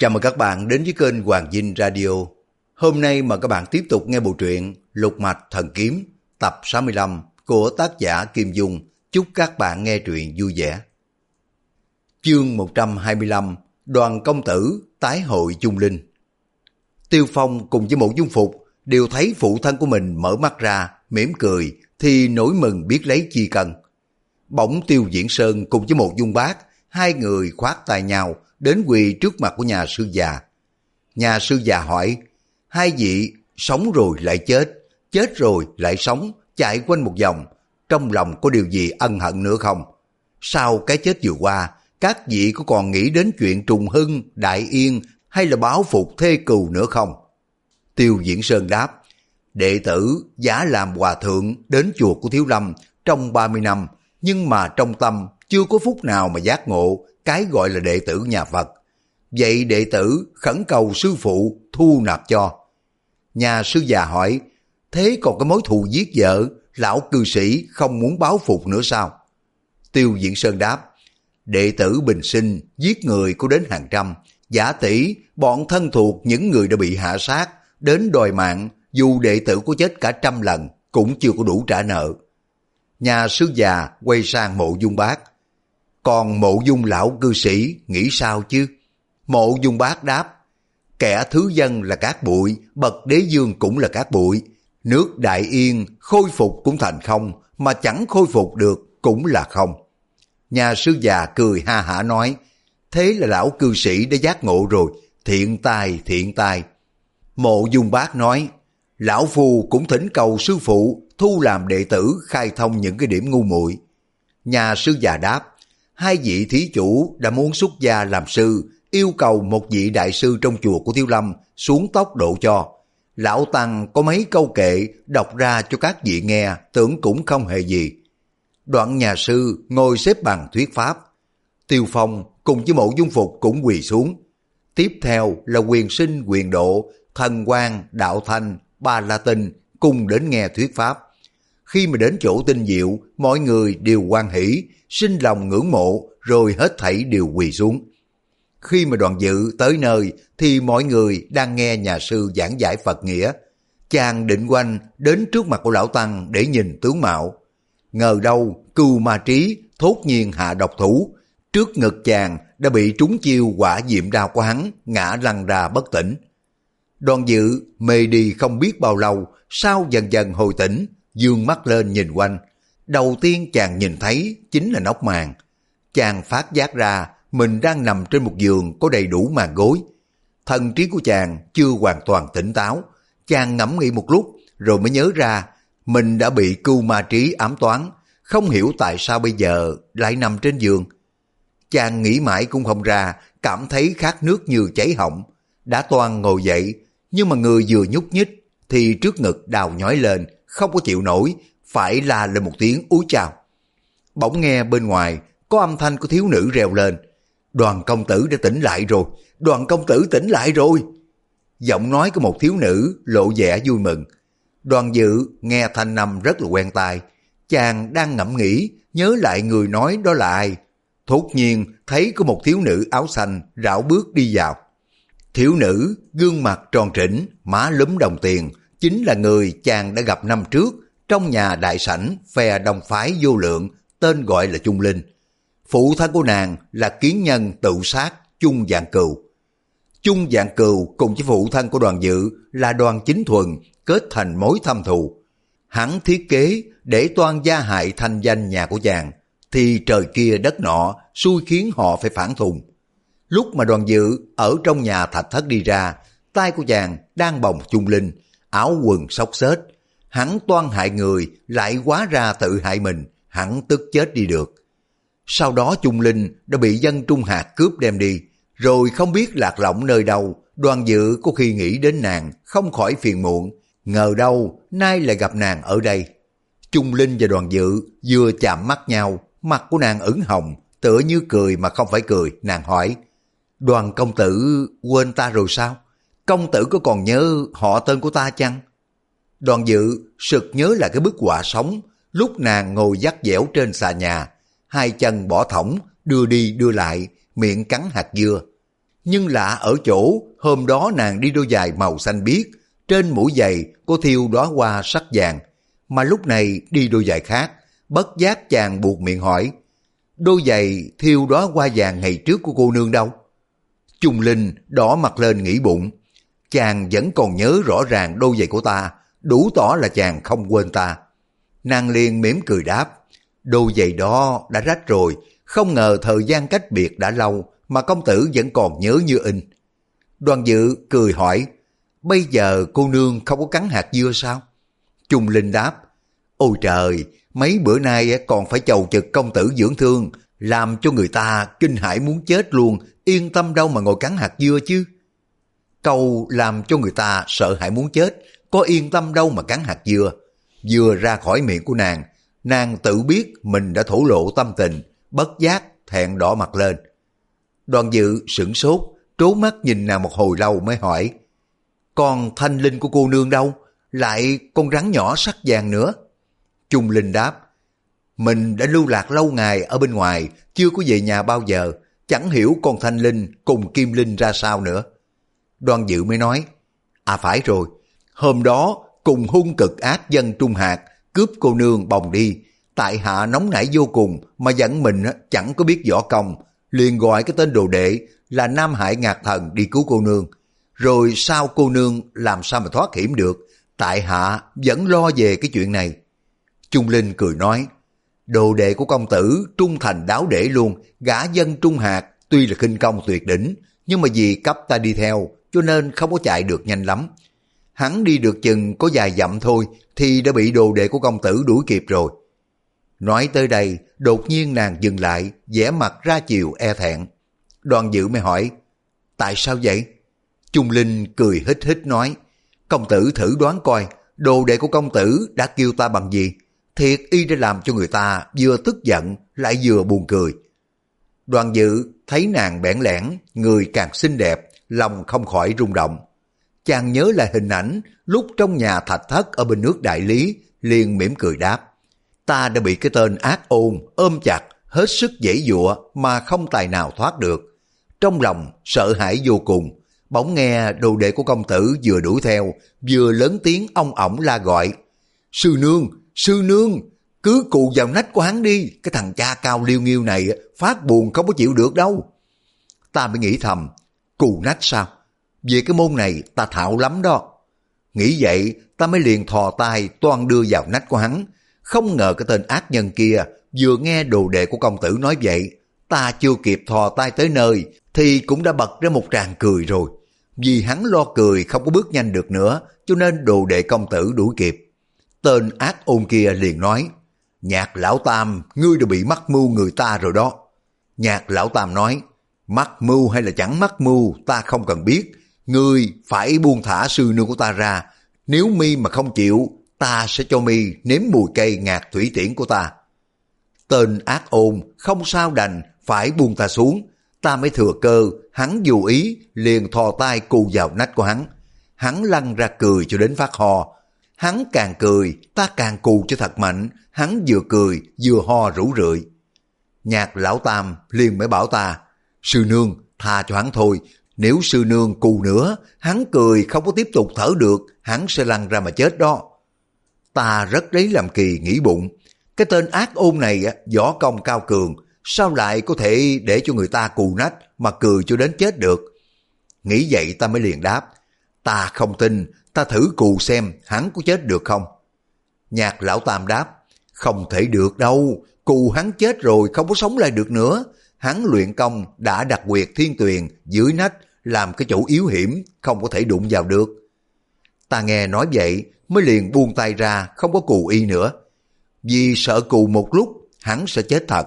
Chào mừng các bạn đến với kênh Hoàng Dinh Radio. Hôm nay mời các bạn tiếp tục nghe bộ truyện Lục Mạch Thần Kiếm tập 65 của tác giả Kim Dung. Chúc các bạn nghe truyện vui vẻ. Chương 125 Đoàn công tử tái hội Trung Linh Tiêu Phong cùng với mộ dung phục đều thấy phụ thân của mình mở mắt ra, mỉm cười thì nổi mừng biết lấy chi cần. Bỗng Tiêu Diễn Sơn cùng với một dung bác, hai người khoát tay nhau đến quỳ trước mặt của nhà sư già. Nhà sư già hỏi, hai vị sống rồi lại chết, chết rồi lại sống, chạy quanh một vòng, trong lòng có điều gì ân hận nữa không? Sau cái chết vừa qua, các vị có còn nghĩ đến chuyện trùng hưng, đại yên hay là báo phục thê cừu nữa không? Tiêu Diễn Sơn đáp, đệ tử giả làm hòa thượng đến chùa của Thiếu Lâm trong 30 năm, nhưng mà trong tâm chưa có phút nào mà giác ngộ cái gọi là đệ tử nhà Phật. Vậy đệ tử khẩn cầu sư phụ thu nạp cho. Nhà sư già hỏi, thế còn cái mối thù giết vợ, lão cư sĩ không muốn báo phục nữa sao? Tiêu Diễn Sơn đáp, đệ tử bình sinh giết người có đến hàng trăm, giả tỷ bọn thân thuộc những người đã bị hạ sát, đến đòi mạng dù đệ tử có chết cả trăm lần cũng chưa có đủ trả nợ. Nhà sư già quay sang mộ dung bác, còn mộ dung lão cư sĩ nghĩ sao chứ? Mộ dung bác đáp, kẻ thứ dân là cát bụi, bậc đế dương cũng là cát bụi. Nước đại yên khôi phục cũng thành không, mà chẳng khôi phục được cũng là không. Nhà sư già cười ha hả nói, thế là lão cư sĩ đã giác ngộ rồi, thiện tai, thiện tai. Mộ dung bác nói, lão phu cũng thỉnh cầu sư phụ thu làm đệ tử khai thông những cái điểm ngu muội. Nhà sư già đáp, hai vị thí chủ đã muốn xuất gia làm sư, yêu cầu một vị đại sư trong chùa của Thiếu Lâm xuống tốc độ cho. Lão Tăng có mấy câu kệ đọc ra cho các vị nghe, tưởng cũng không hề gì. Đoạn nhà sư ngồi xếp bằng thuyết pháp. Tiêu Phong cùng với mộ dung phục cũng quỳ xuống. Tiếp theo là quyền sinh quyền độ, thần quan, đạo thanh, ba la tinh cùng đến nghe thuyết pháp. Khi mà đến chỗ tinh diệu, mọi người đều quan hỷ, sinh lòng ngưỡng mộ, rồi hết thảy đều quỳ xuống. Khi mà đoàn dự tới nơi, thì mọi người đang nghe nhà sư giảng giải Phật nghĩa. Chàng định quanh đến trước mặt của lão Tăng để nhìn tướng mạo. Ngờ đâu, cưu ma trí, thốt nhiên hạ độc thủ. Trước ngực chàng đã bị trúng chiêu quả diệm đao của hắn, ngã lăn ra bất tỉnh. Đoàn dự mê đi không biết bao lâu, sau dần dần hồi tỉnh, dương mắt lên nhìn quanh. Đầu tiên chàng nhìn thấy chính là nóc màn. Chàng phát giác ra mình đang nằm trên một giường có đầy đủ màn gối. Thần trí của chàng chưa hoàn toàn tỉnh táo. Chàng ngẫm nghĩ một lúc rồi mới nhớ ra mình đã bị cưu ma trí ám toán. Không hiểu tại sao bây giờ lại nằm trên giường. Chàng nghĩ mãi cũng không ra, cảm thấy khát nước như cháy họng. Đã toàn ngồi dậy, nhưng mà người vừa nhúc nhích thì trước ngực đào nhói lên, không có chịu nổi, phải la lên một tiếng úi chào. Bỗng nghe bên ngoài có âm thanh của thiếu nữ reo lên. Đoàn công tử đã tỉnh lại rồi, đoàn công tử tỉnh lại rồi. Giọng nói của một thiếu nữ lộ vẻ vui mừng. Đoàn dự nghe thanh năm rất là quen tai. Chàng đang ngẫm nghĩ, nhớ lại người nói đó là ai. Thốt nhiên thấy có một thiếu nữ áo xanh rảo bước đi vào. Thiếu nữ, gương mặt tròn trĩnh, má lúm đồng tiền, chính là người chàng đã gặp năm trước trong nhà đại sảnh phe đồng phái vô lượng, tên gọi là Trung Linh. Phụ thân của nàng là kiến nhân tự sát Trung Dạng Cừu. Trung Dạng Cừu cùng với phụ thân của đoàn dự là đoàn chính thuần kết thành mối thâm thù. Hắn thiết kế để toan gia hại thanh danh nhà của chàng, thì trời kia đất nọ xui khiến họ phải phản thùng. Lúc mà đoàn dự ở trong nhà thạch thất đi ra, tay của chàng đang bồng Trung Linh, áo quần xốc xếch. Hắn toan hại người, lại quá ra tự hại mình, hắn tức chết đi được. Sau đó Trung Linh đã bị dân Trung Hạt cướp đem đi, rồi không biết lạc lõng nơi đâu, đoàn dự có khi nghĩ đến nàng, không khỏi phiền muộn, ngờ đâu nay lại gặp nàng ở đây. Trung Linh và đoàn dự vừa chạm mắt nhau, mặt của nàng ửng hồng, tựa như cười mà không phải cười, nàng hỏi, đoàn công tử quên ta rồi sao? Công tử có còn nhớ họ tên của ta chăng? Đoàn dự sực nhớ là cái bức họa sống, lúc nàng ngồi dắt dẻo trên xà nhà, hai chân bỏ thõng, đưa đi đưa lại, miệng cắn hạt dưa. Nhưng lạ ở chỗ, hôm đó nàng đi đôi giày màu xanh biếc, trên mũi giày có thiêu đóa hoa sắc vàng, mà lúc này đi đôi giày khác, bất giác chàng buộc miệng hỏi, đôi giày thiêu đóa hoa vàng ngày trước của cô nương đâu? Trung Linh đỏ mặt lên nghĩ bụng, chàng vẫn còn nhớ rõ ràng đôi giày của ta, đủ tỏ là chàng không quên ta. Nàng liền mỉm cười đáp, đôi giày đó đã rách rồi, không ngờ thời gian cách biệt đã lâu mà công tử vẫn còn nhớ như in. Đoàn dự cười hỏi, bây giờ cô nương không có cắn hạt dưa sao? Trung Linh đáp, ôi trời, mấy bữa nay còn phải chầu trực công tử dưỡng thương, làm cho người ta kinh hãi muốn chết luôn, yên tâm đâu mà ngồi cắn hạt dưa chứ. Câu làm cho người ta sợ hãi muốn chết, có yên tâm đâu mà cắn hạt dưa. Vừa ra khỏi miệng của nàng, nàng tự biết mình đã thổ lộ tâm tình, bất giác thẹn đỏ mặt lên. Đoàn dự sửng sốt, trố mắt nhìn nàng một hồi lâu mới hỏi, còn thanh linh của cô nương đâu? Lại con rắn nhỏ sắc vàng nữa. Trung Linh đáp, mình đã lưu lạc lâu ngày ở bên ngoài, chưa có về nhà bao giờ, chẳng hiểu con Thanh Linh cùng Kim Linh ra sao nữa. Đoan Dự mới nói, à phải rồi, hôm đó cùng hung cực ác dân Trung Hạt, cướp cô nương bồng đi, tại hạ nóng nảy vô cùng mà dẫn mình chẳng có biết võ công, liền gọi cái tên đồ đệ là Nam Hải Ngạc Thần đi cứu cô nương. Rồi sao cô nương làm sao mà thoát hiểm được, tại hạ vẫn lo về cái chuyện này. Trung Linh cười nói, đồ đệ của công tử trung thành đáo để luôn, gã dân trung hạt tuy là khinh công tuyệt đỉnh, nhưng mà vì cấp ta đi theo cho nên không có chạy được nhanh lắm. Hắn đi được chừng có vài dặm thôi thì đã bị đồ đệ của công tử đuổi kịp rồi. Nói tới đây, đột nhiên nàng dừng lại, vẻ mặt ra chiều e thẹn. Đoàn dự mới hỏi, tại sao vậy? Trung Linh cười hít hít nói, công tử thử đoán coi, đồ đệ của công tử đã kêu ta bằng gì? Thiệt y đã làm cho người ta vừa tức giận lại vừa buồn cười. Đoàn dự thấy nàng bẽn lẽn, người càng xinh đẹp, lòng không khỏi rung động. Chàng nhớ lại hình ảnh lúc trong nhà thạch thất ở bên nước đại lý, liền mỉm cười đáp. Ta đã bị cái tên ác ôn ôm chặt, hết sức dễ dụa mà không tài nào thoát được. Trong lòng sợ hãi vô cùng, bỗng nghe đồ đệ của công tử vừa đuổi theo, vừa lớn tiếng ông ổng la gọi. Sư nương, sư nương, cứ cụ vào nách của hắn đi, cái thằng cha cao liêu nghiêu này phát buồn không có chịu được đâu. Ta mới nghĩ thầm, cù nách sao? Về cái môn này ta thạo lắm đó. Nghĩ vậy ta mới liền thò tay toan đưa vào nách của hắn. Không ngờ cái tên ác nhân kia vừa nghe đồ đệ của công tử nói vậy. Ta chưa kịp thò tay tới nơi thì cũng đã bật ra một tràng cười rồi. Vì hắn lo cười không có bước nhanh được nữa cho nên đồ đệ công tử đuổi kịp. Tên ác ôn kia liền nói, Nhạc lão tam, ngươi đã bị mắc mưu người ta rồi đó. Nhạc lão tam nói, mắc mưu hay là chẳng mắc mưu, ta không cần biết. Ngươi phải buông thả sư nương của ta ra. Nếu mi mà không chịu, ta sẽ cho mi nếm mùi cây ngạt thủy tiễn của ta. Tên ác ôn không sao đành, phải buông ta xuống. Ta mới thừa cơ, hắn dù ý, liền thò tay cù vào nách của hắn. Hắn lăn ra cười cho đến phát ho, Hắn càng cười, ta càng cù cho thật mạnh, hắn vừa cười, vừa ho rủ rượi. Nhạc lão tam liền mới bảo ta, sư nương, tha cho hắn thôi, nếu sư nương cù nữa, hắn cười không có tiếp tục thở được, hắn sẽ lăn ra mà chết đó. Ta rất lấy làm kỳ nghĩ bụng, cái tên ác ôn này võ công cao cường, sao lại có thể để cho người ta cù nách mà cười cho đến chết được. Nghĩ vậy ta mới liền đáp, ta không tin ta thử cù xem hắn có chết được không. Nhạc lão tam đáp, không thể được đâu, cù hắn chết rồi không có sống lại được nữa. Hắn luyện công đã đặt quyệt thiên tuyền dưới nách làm cái chỗ yếu hiểm, không có thể đụng vào được. Ta nghe nói vậy mới liền buông tay ra không có cù y nữa. Vì sợ cù một lúc hắn sẽ chết thật.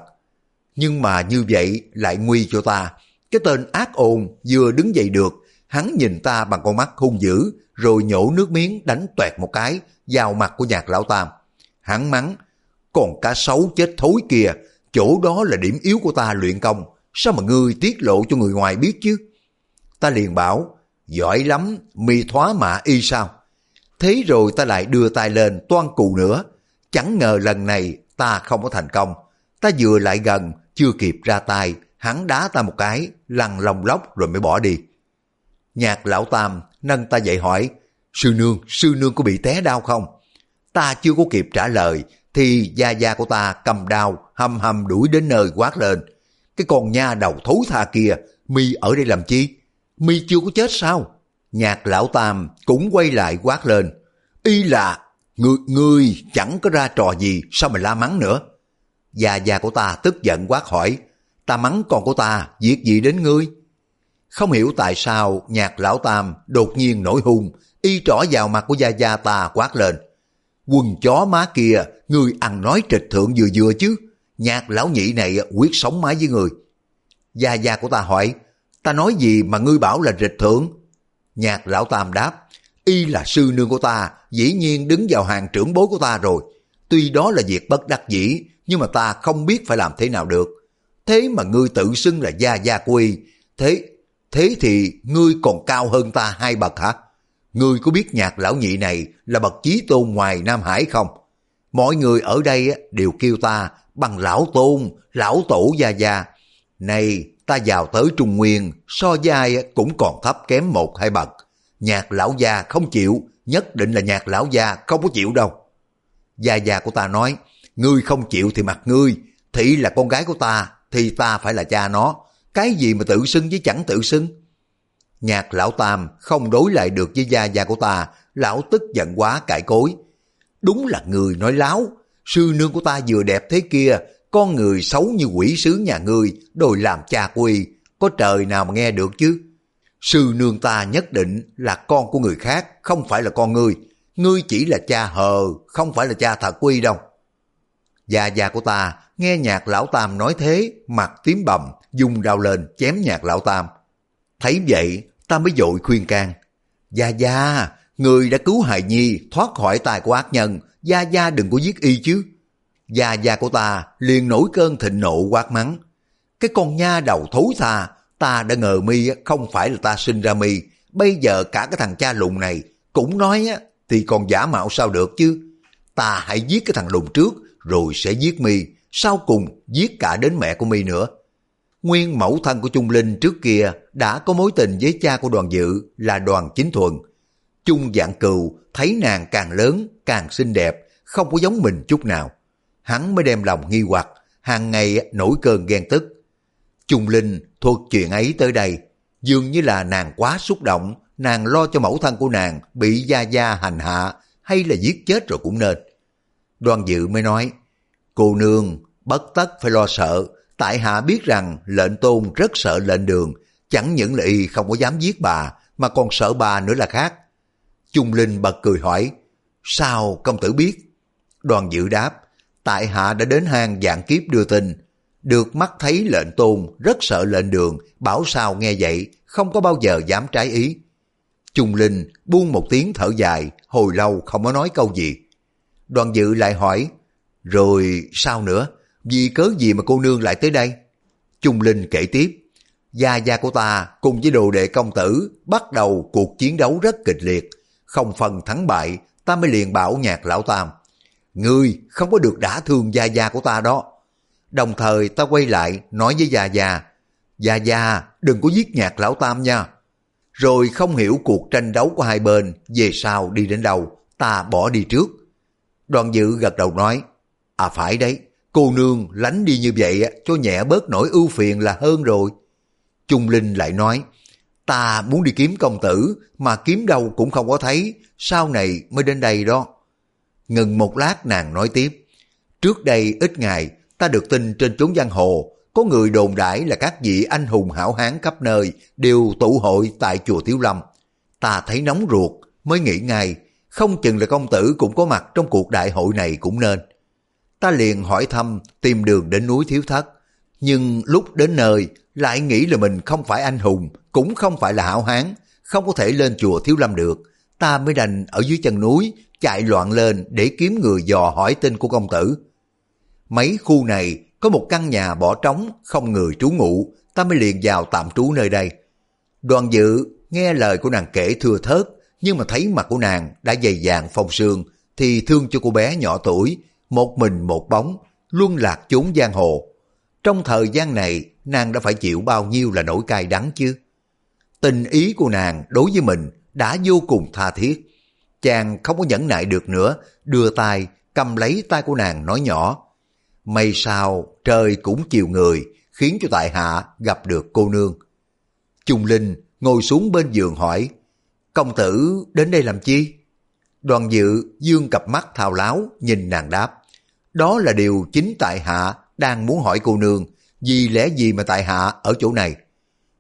Nhưng mà như vậy lại nguy cho ta. Cái tên ác ôn vừa đứng dậy được, hắn nhìn ta bằng con mắt hung dữ, rồi nhổ nước miếng đánh toẹt một cái vào mặt của nhạc lão tam. Hắn mắng, còn cá sấu chết thối kia, chỗ đó là điểm yếu của ta luyện công, sao mà ngươi tiết lộ cho người ngoài biết chứ? Ta liền bảo, giỏi lắm, mi thoá mạ y sao? Thế rồi ta lại đưa tay lên toan cù nữa, chẳng ngờ lần này ta không có thành công. Ta vừa lại gần, chưa kịp ra tay, hắn đá ta một cái, lăn lòng lóc rồi mới bỏ đi. Nhạc lão tam nâng ta dậy hỏi, sư nương, sư nương có bị té đau không? Ta chưa có kịp trả lời, thì gia gia của ta cầm đao, hầm hầm đuổi đến nơi quát lên. Cái con nha đầu thối tha kia, mi ở đây làm chi? Mi chưa có chết sao? Nhạc lão tam cũng quay lại quát lên. Y là, người người chẳng có ra trò gì, sao mà la mắng nữa? Gia gia của ta tức giận quát hỏi, ta mắng con của ta, việc gì đến ngươi? Không hiểu tại sao nhạc lão tam đột nhiên nổi hung, y trỏ vào mặt của gia gia ta quát lên. Quần chó má kia, người ăn nói trịch thượng vừa vừa chứ. Nhạc lão nhị này quyết sống mái với người. Gia gia của ta hỏi, ta nói gì mà ngươi bảo là trịch thượng? Nhạc lão tam đáp, y là sư nương của ta, dĩ nhiên đứng vào hàng trưởng bối của ta rồi. Tuy đó là việc bất đắc dĩ, nhưng mà ta không biết phải làm thế nào được. Thế mà ngươi tự xưng là gia gia của y, thế thế thì ngươi còn cao hơn ta hai bậc hả? Ngươi có biết nhạc lão nhị này là bậc chí tôn ngoài Nam Hải không? Mọi người ở đây đều kêu ta bằng lão tôn, lão tổ gia gia. Này, ta vào tới Trung Nguyên, so giai cũng còn thấp kém một hai bậc. Nhạc lão gia không chịu, nhất định là nhạc lão gia không có chịu đâu. Gia gia của ta nói, ngươi không chịu thì mặt ngươi, thị là con gái của ta, thì ta phải là cha nó. Cái gì mà tự xưng với chẳng tự xưng? Nhạc lão tam không đối lại được với gia gia của ta, lão tức giận quá cãi cối. Đúng là người nói láo, sư nương của ta vừa đẹp thế kia, con người xấu như quỷ sứ nhà ngươi, đòi làm cha quy, có trời nào mà nghe được chứ? Sư nương ta nhất định là con của người khác, không phải là con ngươi. Ngươi chỉ là cha hờ, không phải là cha thật quy đâu. Gia gia của ta nghe nhạc lão tam nói thế, mặt tím bầm, dùng đau lên chém nhạc lão tam. Thấy vậy, ta mới dội khuyên can. Gia Gia, người đã cứu hài nhi thoát khỏi tài của ác nhân, Gia Gia đừng có giết y chứ. Gia Gia của ta liền nổi cơn thịnh nộ quát mắng. Cái con nha đầu thối tha, ta đã ngờ mi không phải là ta sinh ra mi, bây giờ cả cái thằng cha lùng này cũng nói á, thì còn giả mạo sao được chứ. Ta hãy giết cái thằng lùng trước, rồi sẽ giết mi, sau cùng giết cả đến mẹ của mi nữa. Nguyên mẫu thân của Trung Linh trước kia đã có mối tình với cha của đoàn dự là đoàn chính thuần. Trung dạng cừu thấy nàng càng lớn, càng xinh đẹp, không có giống mình chút nào. Hắn mới đem lòng nghi hoặc, hàng ngày nổi cơn ghen tức. Trung Linh thuật chuyện ấy tới đây, dường như là nàng quá xúc động, nàng lo cho mẫu thân của nàng bị gia gia hành hạ hay là giết chết rồi cũng nên. Đoàn dự mới nói, cô nương bất tất phải lo sợ, tại hạ biết rằng lệnh tôn rất sợ lệnh đường, chẳng những là y không có dám giết bà, mà còn sợ bà nữa là khác. Trung Linh bật cười hỏi, sao công tử biết? Đoàn dự đáp, tại hạ đã đến hang dạng kiếp đưa tin, được mắt thấy lệnh tôn rất sợ lệnh đường, bảo sao nghe vậy, không có bao giờ dám trái ý. Trung Linh buông một tiếng thở dài, hồi lâu không có nói câu gì. Đoàn dự lại hỏi, rồi sao nữa? Vì cớ gì mà cô nương lại tới đây? Trung Linh kể tiếp, Gia gia của ta cùng với đồ đệ công tử bắt đầu cuộc chiến đấu rất kịch liệt. Không phần thắng bại, ta mới liền bảo nhạc lão tam. Ngươi không có được đả thương gia gia của ta đó. Đồng thời ta quay lại nói với gia gia, Gia gia đừng có giết nhạc lão tam nha. Rồi không hiểu cuộc tranh đấu của hai bên về sau đi đến đâu, ta bỏ đi trước. Đoàn dự gật đầu nói, à phải đấy, Cô nương lánh đi như vậy cho nhẹ bớt nỗi ưu phiền là hơn rồi. Trung Linh lại nói, ta muốn đi kiếm công tử mà kiếm đâu cũng không có thấy, sau này mới đến đây đó. Ngừng một lát nàng nói tiếp, trước đây ít ngày ta được tin trên chốn giang hồ có người đồn đãi là các vị anh hùng hảo hán khắp nơi đều tụ hội tại chùa Thiếu Lâm. Ta thấy nóng ruột mới nghĩ ngay, không chừng là công tử cũng có mặt trong cuộc đại hội này cũng nên ta liền hỏi thăm tìm đường đến núi Thiếu Thất. Nhưng lúc đến nơi lại nghĩ là mình không phải anh hùng, cũng không phải là hảo hán, không có thể lên chùa Thiếu Lâm được. Ta mới đành ở dưới chân núi chạy loạn lên để kiếm người dò hỏi tên của công tử. Mấy khu này có một căn nhà bỏ trống, không người trú ngụ, ta mới liền vào tạm trú nơi đây. Đoàn dự nghe lời của nàng kể thưa thớt, nhưng mà thấy mặt của nàng đã dày dạn phong sương, thì thương cho cô bé nhỏ tuổi, một mình một bóng, luân lạc chốn giang hồ. Trong thời gian này, nàng đã phải chịu bao nhiêu là nỗi cay đắng chứ? Tình ý của nàng đối với mình đã vô cùng tha thiết. Chàng không có nhẫn nại được nữa, đưa tay, cầm lấy tay của nàng nói nhỏ. May sao trời cũng chiều người, khiến cho tại hạ gặp được cô nương. Trung Linh ngồi xuống bên giường hỏi, công tử đến đây làm chi? Đoàn dự dương cặp mắt thao láo nhìn nàng đáp, đó là điều chính tại hạ đang muốn hỏi cô nương, vì lẽ gì mà tại hạ ở chỗ này?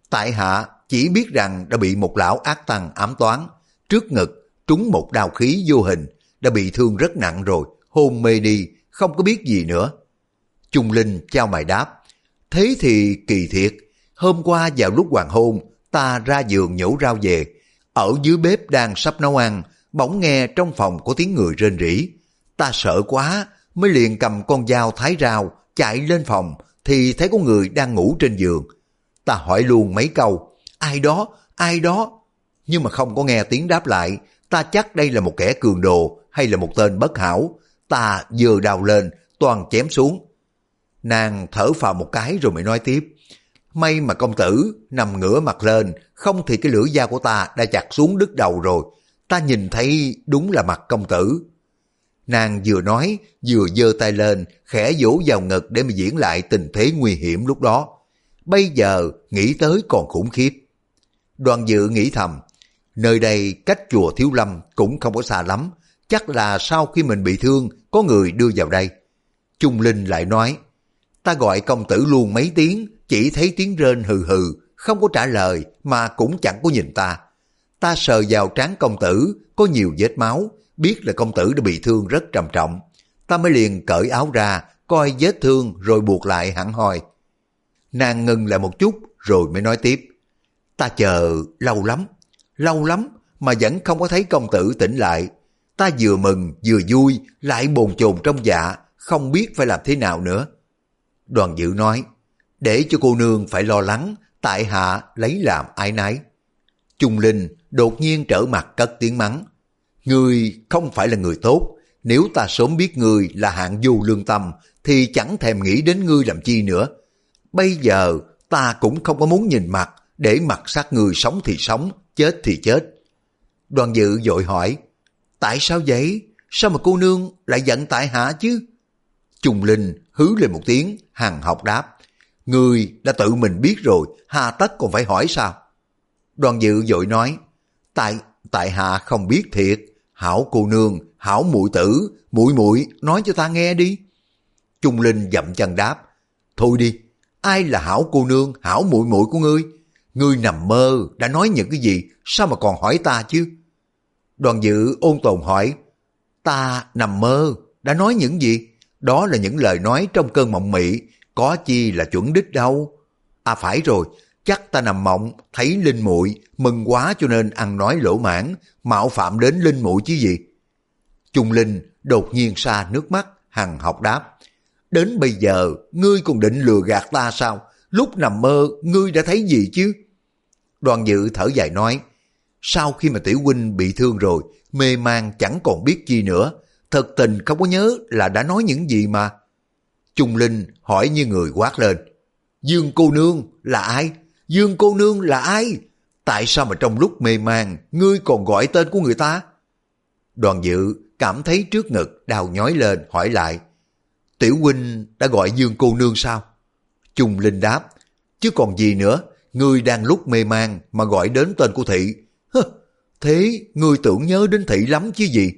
Tại hạ chỉ biết rằng đã bị một lão ác tăng ám toán, trước ngực trúng một đao khí vô hình, đã bị thương rất nặng rồi, hôn mê đi, không có biết gì nữa. Trung Linh trao mày đáp, thế thì kỳ thiệt, hôm qua vào lúc hoàng hôn, ta ra giường nhổ rau về, ở dưới bếp đang sắp nấu ăn, bỗng nghe trong phòng có tiếng người rên rỉ. Ta sợ quá, mới liền cầm con dao thái rau, chạy lên phòng, thì thấy có người đang ngủ trên giường. Ta hỏi luôn mấy câu, ai đó, ai đó, nhưng mà không có nghe tiếng đáp lại, ta chắc đây là một kẻ cường đồ hay là một tên bất hảo. Ta vừa đào lên, toàn chém xuống. Nàng thở phào một cái rồi mới nói tiếp. May mà công tử nằm ngửa mặt lên, không thì cái lưỡi dao của ta đã chặt xuống đứt đầu rồi. Ta nhìn thấy đúng là mặt công tử. Nàng vừa nói, vừa giơ tay lên, khẽ vỗ vào ngực để mà diễn lại tình thế nguy hiểm lúc đó. Bây giờ nghĩ tới còn khủng khiếp. Đoàn dự nghĩ thầm, nơi đây cách chùa Thiếu Lâm cũng không có xa lắm, chắc là sau khi mình bị thương có người đưa vào đây. Trung Linh lại nói, ta gọi công tử luôn mấy tiếng, chỉ thấy tiếng rên hừ hừ, không có trả lời mà cũng chẳng có nhìn ta. Ta sờ vào trán công tử, có nhiều vết máu, biết là công tử đã bị thương rất trầm trọng. Ta mới liền cởi áo ra, coi vết thương rồi buộc lại hẳn hoi. Nàng ngừng lại một chút rồi mới nói tiếp. Ta chờ lâu lắm, lâu lắm mà vẫn không có thấy công tử tỉnh lại. Ta vừa mừng vừa vui lại bồn chồn trong dạ, không biết phải làm thế nào nữa. Đoàn dự nói, để cho cô nương phải lo lắng, tại hạ lấy làm ái nái. Trung Linh đột nhiên trở mặt cất tiếng mắng. Ngươi không phải là người tốt, nếu ta sớm biết ngươi là hạng vô lương tâm, thì chẳng thèm nghĩ đến ngươi làm chi nữa. Bây giờ ta cũng không có muốn nhìn mặt, để mặt sát người sống thì sống, chết thì chết. Đoàn dự dội hỏi, tại sao vậy? Sao mà cô nương lại giận tại hạ chứ? Trùng Linh hứ lên một tiếng, hằng học đáp. Người đã tự mình biết rồi, hà tất còn phải hỏi sao? Đoàn dự dội nói, tại tại hạ không biết thiệt, hảo cô nương, hảo muội tử, muội muội nói cho ta nghe đi. Trung Linh dậm chân đáp, thôi đi, ai là hảo cô nương, hảo muội muội của ngươi? Ngươi nằm mơ, đã nói những cái gì, sao mà còn hỏi ta chứ? Đoàn dự ôn tồn hỏi, ta nằm mơ, đã nói những gì? Đó là những lời nói trong cơn mộng mị, có chi là chuẩn đích đâu. À phải rồi, chắc ta nằm mộng, thấy linh muội mừng quá cho nên ăn nói lỗ mãn, mạo phạm đến linh muội chứ gì. Trung Linh đột nhiên xa nước mắt, hằng học đáp. Đến bây giờ, ngươi còn định lừa gạt ta sao? Lúc nằm mơ, ngươi đã thấy gì chứ? Đoàn dự thở dài nói, sau khi mà tiểu huynh bị thương rồi, mê man chẳng còn biết chi nữa, thật tình không có nhớ là đã nói những gì mà. Trung Linh hỏi như người quát lên, Dương cô nương là ai? Dương cô nương là ai? Tại sao mà trong lúc mê man, ngươi còn gọi tên của người ta? Đoàn dự cảm thấy trước ngực đau nhói lên hỏi lại, Tiểu huynh đã gọi Dương cô nương sao? Trung Linh đáp, chứ còn gì nữa, ngươi đang lúc mê man mà gọi đến tên của thị. Hơ, thế ngươi tưởng nhớ đến thị lắm chứ gì?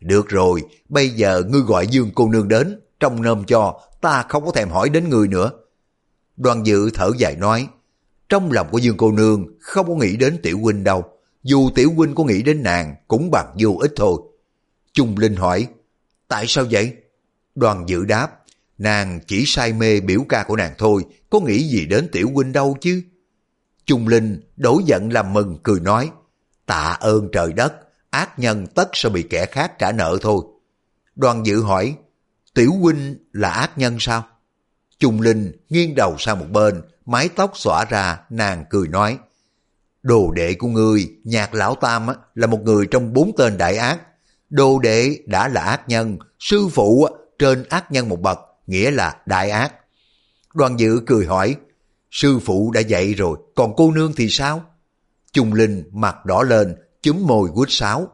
Được rồi, bây giờ ngươi gọi Dương cô nương đến, trong nôm cho, ta không có thèm hỏi đến ngươi nữa. Đoàn dự thở dài nói, trong lòng của Dương cô nương không có nghĩ đến tiểu huynh đâu, dù tiểu huynh có nghĩ đến nàng cũng bằng vô ích thôi. Trung Linh hỏi, tại sao vậy? Đoàn dự đáp, nàng chỉ say mê biểu ca của nàng thôi, có nghĩ gì đến tiểu huynh đâu chứ? Trung Linh đổ giận làm mừng cười nói, tạ ơn trời đất, ác nhân tất sẽ bị kẻ khác trả nợ thôi. Đoàn dự hỏi, tiểu huynh là ác nhân sao? Trung Linh nghiêng đầu sang một bên, mái tóc xõa ra, nàng cười nói, Đồ đệ của ngươi, nhạc lão tam á, là một người trong bốn tên đại ác. Đồ đệ đã là ác nhân, sư phụ trên ác nhân một bậc, nghĩa là đại ác. Đoàn dự cười hỏi, sư phụ đã dạy rồi, còn cô nương thì sao? Trung Linh mặt đỏ lên, chúm môi quýt sáo.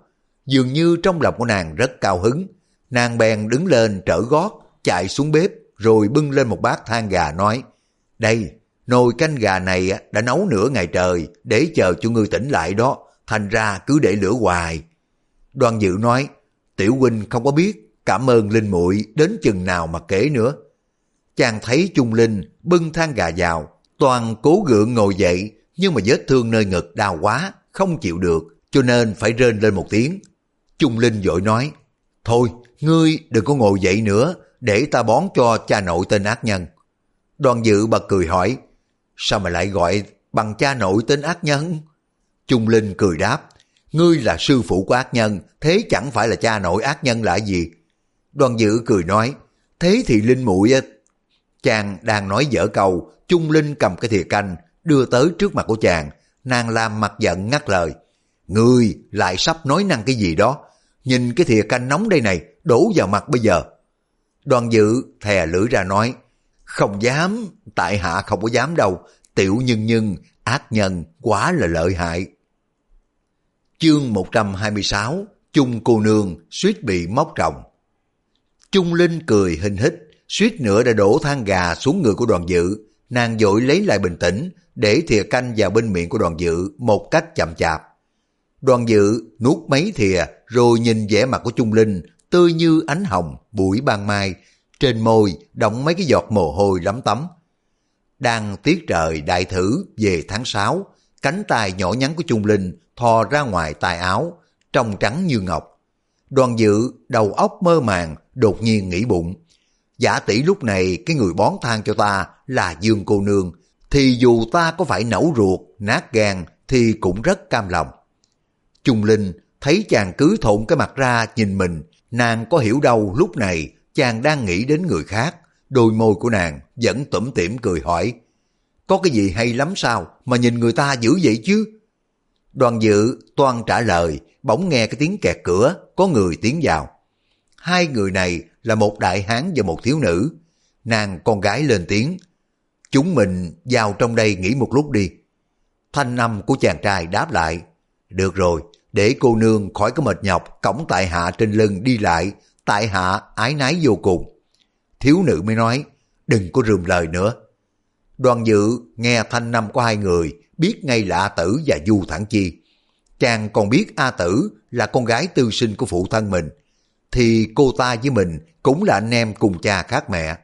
Dường như trong lòng của nàng rất cao hứng. Nàng bèn đứng lên trở gót, chạy xuống bếp, rồi bưng lên một bát than gà nói, Đây, nồi canh gà này đã nấu nửa ngày trời, để chờ cho ngươi tỉnh lại đó, thành ra cứ để lửa hoài. Đoàn dự nói, Tiểu huynh không có biết, cảm ơn Linh muội đến chừng nào mà kể nữa. Chàng thấy Trung Linh bưng than gà vào, toàn cố gượng ngồi dậy, nhưng mà vết thương nơi ngực đau quá, không chịu được, cho nên phải rên lên một tiếng. Trung Linh vội nói, Thôi, ngươi đừng có ngồi dậy nữa, để ta bón cho cha nội tên ác nhân. Đoàn dự bật cười hỏi, sao mà lại gọi bằng cha nội tên ác nhân? Trung Linh cười đáp, ngươi là sư phụ của ác nhân, thế chẳng phải là cha nội ác nhân là gì? Đoàn dự cười nói, thế thì Linh muội Chàng đang nói dở câu, Trung Linh cầm cái thìa canh, đưa tới trước mặt của chàng, nàng làm mặt giận ngắt lời. Ngươi lại sắp nói năng cái gì đó, nhìn cái thìa canh nóng đây này, đổ vào mặt bây giờ. Đoàn dự thè lưỡi ra nói, không dám, tại hạ không có dám đâu, tiểu nhân nhân, ác nhân, quá là lợi hại. Chương 126, chung cô nương suýt bị móc rồng. Trung Linh cười hình hít, suýt nữa đã đổ than gà xuống người của đoàn dự, nàng dội lấy lại bình tĩnh, để thìa canh vào bên miệng của đoàn dự một cách chậm chạp. Đoàn dự nuốt mấy thìa rồi nhìn vẻ mặt của Trung Linh tươi như ánh hồng buổi ban mai, trên môi đóng mấy cái giọt mồ hôi lắm tắm. Đang tiết trời đại thử về tháng 6, cánh tay nhỏ nhắn của Trung Linh thò ra ngoài tay áo, trong trắng như ngọc. Đoàn dự đầu óc mơ màng, đột nhiên nghĩ bụng. Giả tỷ lúc này cái người bón thang cho ta là Dương cô nương, thì dù ta có phải nấu ruột, nát gan thì cũng rất cam lòng. Trung Linh thấy chàng cứ thộn cái mặt ra nhìn mình, nàng có hiểu đâu lúc này chàng đang nghĩ đến người khác. Đôi môi của nàng vẫn tủm tỉm cười hỏi, có cái gì hay lắm sao mà nhìn người ta dữ vậy chứ? Đoàn dự toan trả lời, bỗng nghe cái tiếng kẹt cửa, có người tiến vào. Hai người này là một đại hán và một thiếu nữ. Nàng con gái lên tiếng, chúng mình vào trong đây nghỉ một lúc đi. Thanh âm của chàng trai đáp lại, được rồi, để cô nương khỏi có mệt nhọc cổng tại hạ trên lưng đi lại, tại hạ ái nái vô cùng. Thiếu nữ mới nói, đừng có rườm lời nữa. Đoàn dự nghe thanh năm của hai người, biết ngay là A Tử và Du Thẳng Chi. Chàng còn biết A Tử là con gái tư sinh của phụ thân mình, thì cô ta với mình cũng là anh em cùng cha khác mẹ.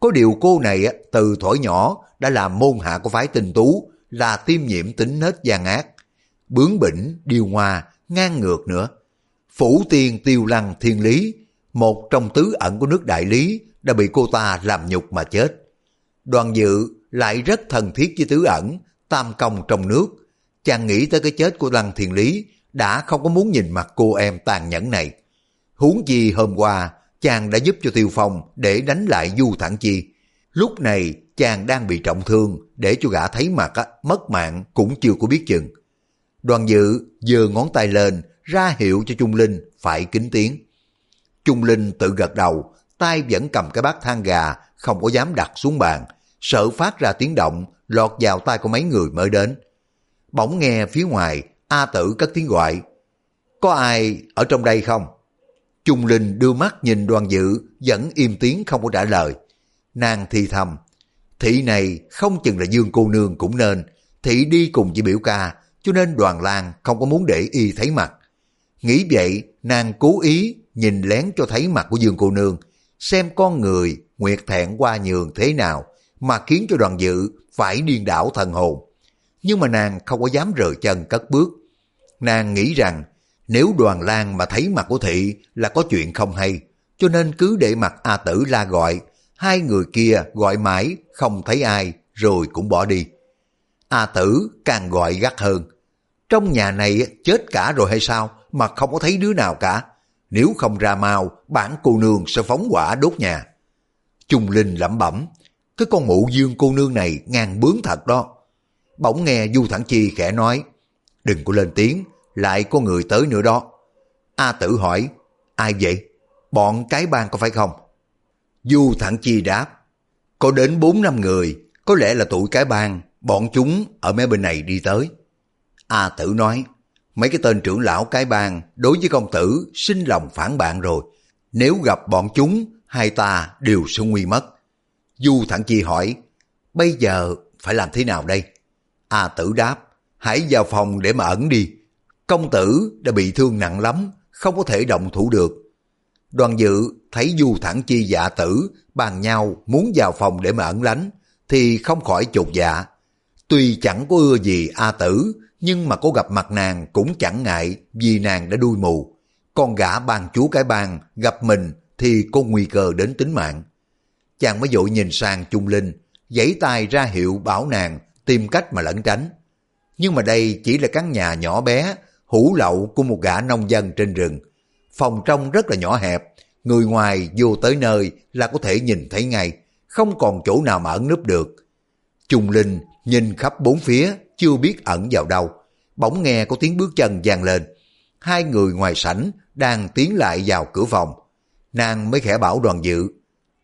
Có điều cô này từ thổi nhỏ đã làm môn hạ của phái tình tú, là tiêm nhiễm tính nết gian ác, bướng bỉnh, điều hòa, ngang ngược nữa. Phủ tiên tiêu lăng thiên lý, một trong tứ ẩn của nước đại lý, đã bị cô ta làm nhục mà chết. Đoàn dự lại rất thân thiết với tứ ẩn, tam công trong nước. Chàng nghĩ tới cái chết của lăng thiên lý, đã không có muốn nhìn mặt cô em tàn nhẫn này. Huống chi hôm qua, chàng đã giúp cho Tiêu Phong để đánh lại Du Thẳng Chi. Lúc này, chàng đang bị trọng thương, để cho gã thấy mặt á, mất mạng cũng chưa có biết chừng. Đoàn dự giơ ngón tay lên, ra hiệu cho Trung Linh phải kính tiếng. Trung Linh tự gật đầu, tay vẫn cầm cái bát than gà, không có dám đặt xuống bàn, sợ phát ra tiếng động, lọt vào tay của mấy người mới đến. Bỗng nghe phía ngoài, A Tử cất tiếng gọi. Có ai ở trong đây không? Trung Linh đưa mắt nhìn đoàn dự, vẫn im tiếng không có trả lời. Nàng thì thầm, thị này không chừng là Dương cô nương cũng nên, thị đi cùng với biểu ca, cho nên đoàn lan không có muốn để y thấy mặt. Nghĩ vậy, nàng cố ý nhìn lén cho thấy mặt của Dương cô nương, xem con người nguyệt thẹn qua nhường thế nào mà khiến cho đoàn dự phải điên đảo thần hồn. Nhưng mà nàng không có dám rời chân cất bước. Nàng nghĩ rằng nếu đoàn lan mà thấy mặt của thị là có chuyện không hay, cho nên cứ để mặt A Tử la gọi, hai người kia gọi mãi không thấy ai rồi cũng bỏ đi. A Tử càng gọi gắt hơn. Trong nhà này chết cả rồi hay sao mà không có thấy đứa nào cả. Nếu không ra mau, bản cô nương sẽ phóng quả đốt nhà. Trung Linh lẩm bẩm, cái con mụ dương cô nương này ngang bướng thật đó. Bỗng nghe Du Thẳng Chi khẽ nói, đừng có lên tiếng, lại có người tới nữa đó. A tử hỏi, ai vậy? Bọn cái bang có phải không? Du Thẳng Chi đáp, Có đến bốn năm người, có lẽ là tụi cái bang, bọn chúng ở mé bên này đi tới. A tử nói, mấy cái tên trưởng lão cái bang đối với công tử sinh lòng phản bạn rồi. Nếu gặp bọn chúng, hai ta đều sẽ nguy mất. Du Thẳng Chi hỏi, bây giờ phải làm thế nào đây? A tử đáp, hãy vào phòng để mà ẩn đi. Công tử đã bị thương nặng lắm, không có thể động thủ được. Đoàn dự thấy Du Thẳng Chi dạ tử bàn nhau muốn vào phòng để mà ẩn lánh, thì không khỏi chột dạ. Tuy chẳng có ưa gì A tử, nhưng mà có gặp mặt nàng cũng chẳng ngại vì nàng đã đuôi mù. Con gã bàn chú cái bang gặp mình thì có nguy cơ đến tính mạng. Chàng mới dội nhìn sang Trung Linh, giãy tay ra hiệu bảo nàng tìm cách mà lẩn tránh. Nhưng mà đây chỉ là căn nhà nhỏ bé, hủ lậu của một gã nông dân trên rừng. Phòng trong rất là nhỏ hẹp, người ngoài vô tới nơi là có thể nhìn thấy ngay, không còn chỗ nào mà ẩn núp được. Trung Linh nhìn khắp bốn phía, chưa biết ẩn vào đâu. Bỗng nghe có tiếng bước chân vang lên. Hai người ngoài sảnh đang tiến lại vào cửa phòng. Nàng mới khẽ bảo đoàn dự,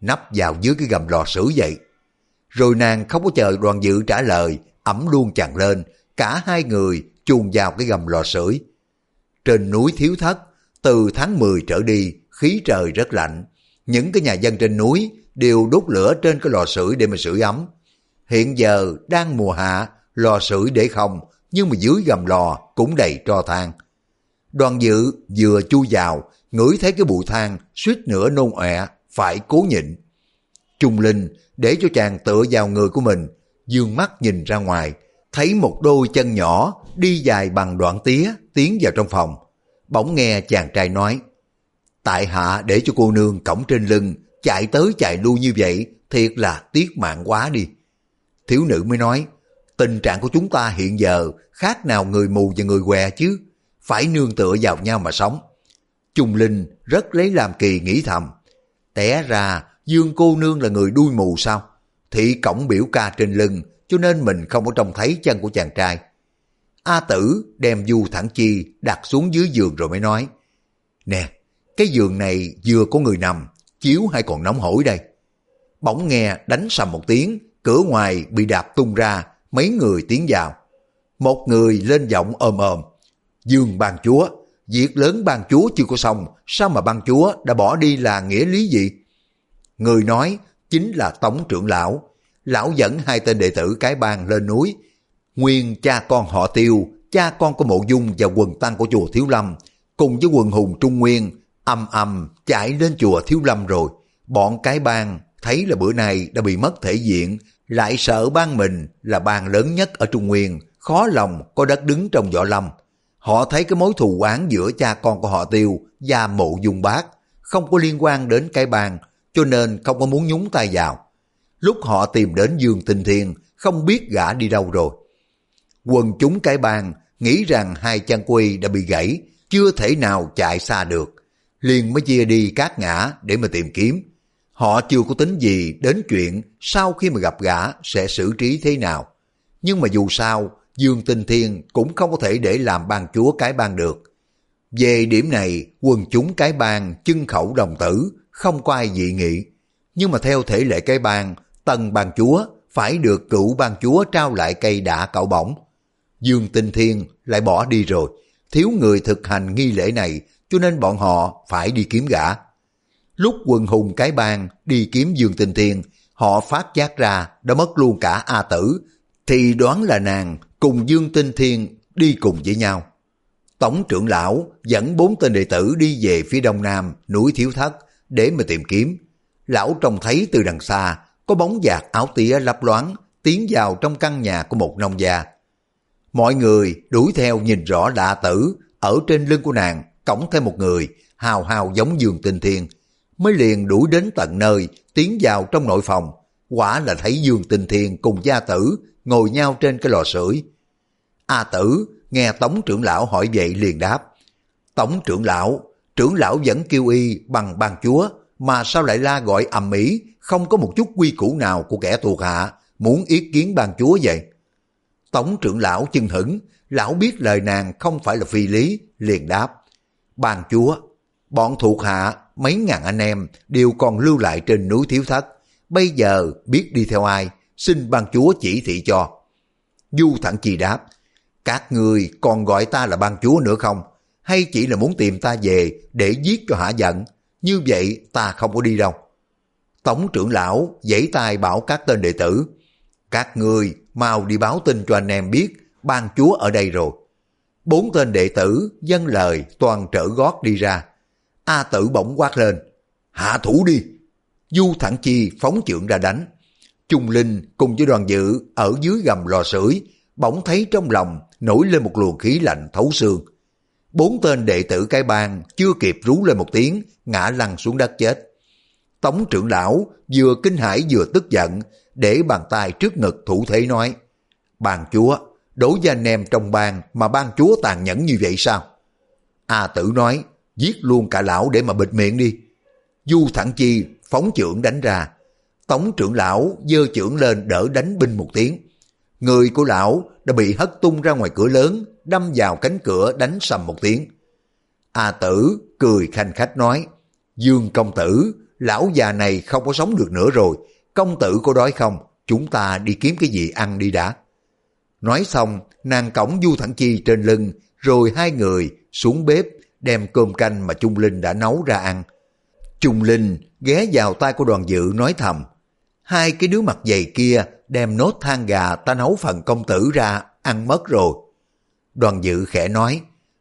nắp vào dưới cái gầm lò sưởi vậy. Rồi nàng không có chờ đoàn dự trả lời, ẩm luôn chàng lên, cả hai người chuồn vào cái gầm lò sưởi. Trên núi thiếu thất, từ tháng 10 trở đi, khí trời rất lạnh. Những cái nhà dân trên núi đều đốt lửa trên cái lò sưởi để mà sưởi ấm. Hiện giờ đang mùa hạ, lò sưởi để không, nhưng mà dưới gầm lò cũng đầy tro than. Đoàn dự vừa chui vào, ngửi thấy cái bụi than, suýt nữa nôn ọe, phải cố nhịn. Trung Linh để cho chàng tựa vào người của mình, dương mắt nhìn ra ngoài, thấy một đôi chân nhỏ đi dài bằng đoạn tía tiến vào trong phòng. Bỗng nghe chàng trai nói, tại hạ để cho cô nương cổng trên lưng, chạy tới chạy lui như vậy, thiệt là tiếc mạng quá đi. Thiếu nữ mới nói, tình trạng của chúng ta hiện giờ khác nào người mù và người què chứ, phải nương tựa vào nhau mà sống. Trung Linh rất lấy làm kỳ nghĩ thầm, té ra Dương cô nương là người đuôi mù sao? Thị cổng biểu ca trên lưng, cho nên mình không có trông thấy chân của chàng trai. A tử đem du thẳng chi đặt xuống dưới giường rồi mới nói, Nè, cái giường này vừa có người nằm, chiếu hay còn nóng hổi đây. Bỗng nghe đánh sầm một tiếng, cửa ngoài bị đạp tung ra, mấy người tiến vào. Một người lên giọng ồm ồm, Dương ban chúa, việc lớn ban chúa chưa có xong, sao mà ban chúa đã bỏ đi là nghĩa lý gì? Người nói chính là Tống trưởng lão. Lão dẫn hai tên đệ tử cái bang lên núi. Nguyên cha con họ tiêu, cha con của mộ dung và quần tăng của chùa Thiếu Lâm, cùng với quần hùng Trung Nguyên, âm âm chạy lên chùa Thiếu Lâm rồi. Bọn cái bang thấy là bữa nay đã bị mất thể diện, lại sợ bang mình là bang lớn nhất ở Trung Nguyên, khó lòng có đất đứng trong võ lâm. Họ thấy cái mối thù oán giữa cha con của họ tiêu và mộ dung bác, không có liên quan đến cái bang, cho nên không có muốn nhúng tay vào. Lúc họ tìm đến Dương Tinh Thiên, không biết gã đi đâu rồi. Quần chúng cái bang nghĩ rằng hai chân quy đã bị gãy, chưa thể nào chạy xa được. Liền mới chia đi các ngã để mà tìm kiếm. Họ chưa có tính gì đến chuyện sau khi mà gặp gã sẽ xử trí thế nào. Nhưng mà dù sao, Dương Tinh Thiên cũng không có thể để làm ban chúa cái bang được. Về điểm này, quần chúng cái bang chân khẩu đồng tử, không có ai dị nghị. Nhưng mà theo thể lệ cái bang, tần ban chúa phải được cựu ban chúa trao lại cây đã cạo bỏng Dương Tinh Thiên lại bỏ đi rồi, thiếu người thực hành nghi lễ này cho nên bọn họ phải đi kiếm gã. Lúc quần hùng cái bang đi kiếm Dương Tinh Thiên, họ phát giác ra đã mất luôn cả A Tử, thì đoán là nàng cùng Dương Tinh Thiên đi cùng với nhau. Tổng trưởng lão dẫn bốn tên đệ tử đi về phía đông nam núi Thiếu Thất để mà tìm kiếm. Lão trông thấy từ đằng xa có bóng dạc áo tía lấp loáng tiến vào trong căn nhà của một nông gia. Mọi người đuổi theo nhìn rõ lạ tử ở trên lưng của nàng cổng thêm một người hào hào giống giường tinh thiên mới liền đuổi đến tận nơi tiến vào trong nội phòng quả là thấy Dương tình thiền cùng gia tử ngồi nhau trên cái lò sưởi. A tử nghe Tống trưởng lão hỏi vậy liền đáp. Tống trưởng lão, trưởng lão vẫn kêu y bằng ban chúa, mà sao lại la gọi ầm ĩ không có một chút quy củ nào của kẻ thuộc hạ, muốn ý kiến ban chúa vậy? Tống trưởng lão chưng hững, lão biết lời nàng không phải là phi lý, liền đáp. Ban chúa, bọn thuộc hạ mấy ngàn anh em đều còn lưu lại trên núi thiếu thất, bây giờ biết đi theo ai, xin ban chúa chỉ thị cho. Du Thẳng Chi đáp, các người còn gọi ta là ban chúa nữa không? Hay chỉ là muốn tìm ta về để giết cho hả giận? Như vậy ta không có đi đâu. Tổng trưởng lão giãy tay bảo các tên đệ tử, các người mau đi báo tin cho anh em biết ban chúa ở đây rồi. Bốn tên đệ tử dân lời toàn trở gót đi ra. A tử bỗng quát lên, hạ thủ đi. Du Thẳng Chi phóng trượng ra đánh. Trung Linh cùng với đoàn dự ở dưới gầm lò sưởi bỗng thấy trong lòng nổi lên một luồng khí lạnh thấu xương. Bốn tên đệ tử cái bang chưa kịp rú lên một tiếng, ngã lăn xuống đất chết. Tống trưởng lão vừa kinh hãi vừa tức giận, để bàn tay trước ngực thủ thế nói, Bàn chúa, đối với anh em trong bang mà ban chúa tàn nhẫn như vậy sao? A tử nói, giết luôn cả lão để mà bịt miệng đi. Du thẳng chi phóng trưởng đánh ra. Tống trưởng lão dơ trưởng lên đỡ đánh binh một tiếng. Người của lão đã bị hất tung ra ngoài cửa lớn, đâm vào cánh cửa đánh sầm một tiếng. A tử cười khanh khách nói, Dương công tử, lão già này không có sống được nữa rồi, công tử có đói không? Chúng ta đi kiếm cái gì ăn đi đã. Nói xong, nàng cổng Du Thẳng Chi trên lưng, rồi hai người xuống bếp đem cơm canh mà Trung Linh đã nấu ra ăn. Trung Linh ghé vào tay của đoàn dự nói thầm, hai cái đứa mặt dày kia đem nốt than gà ta nấu phần công tử ra, ăn mất rồi. Đoàn dự khẽ nói,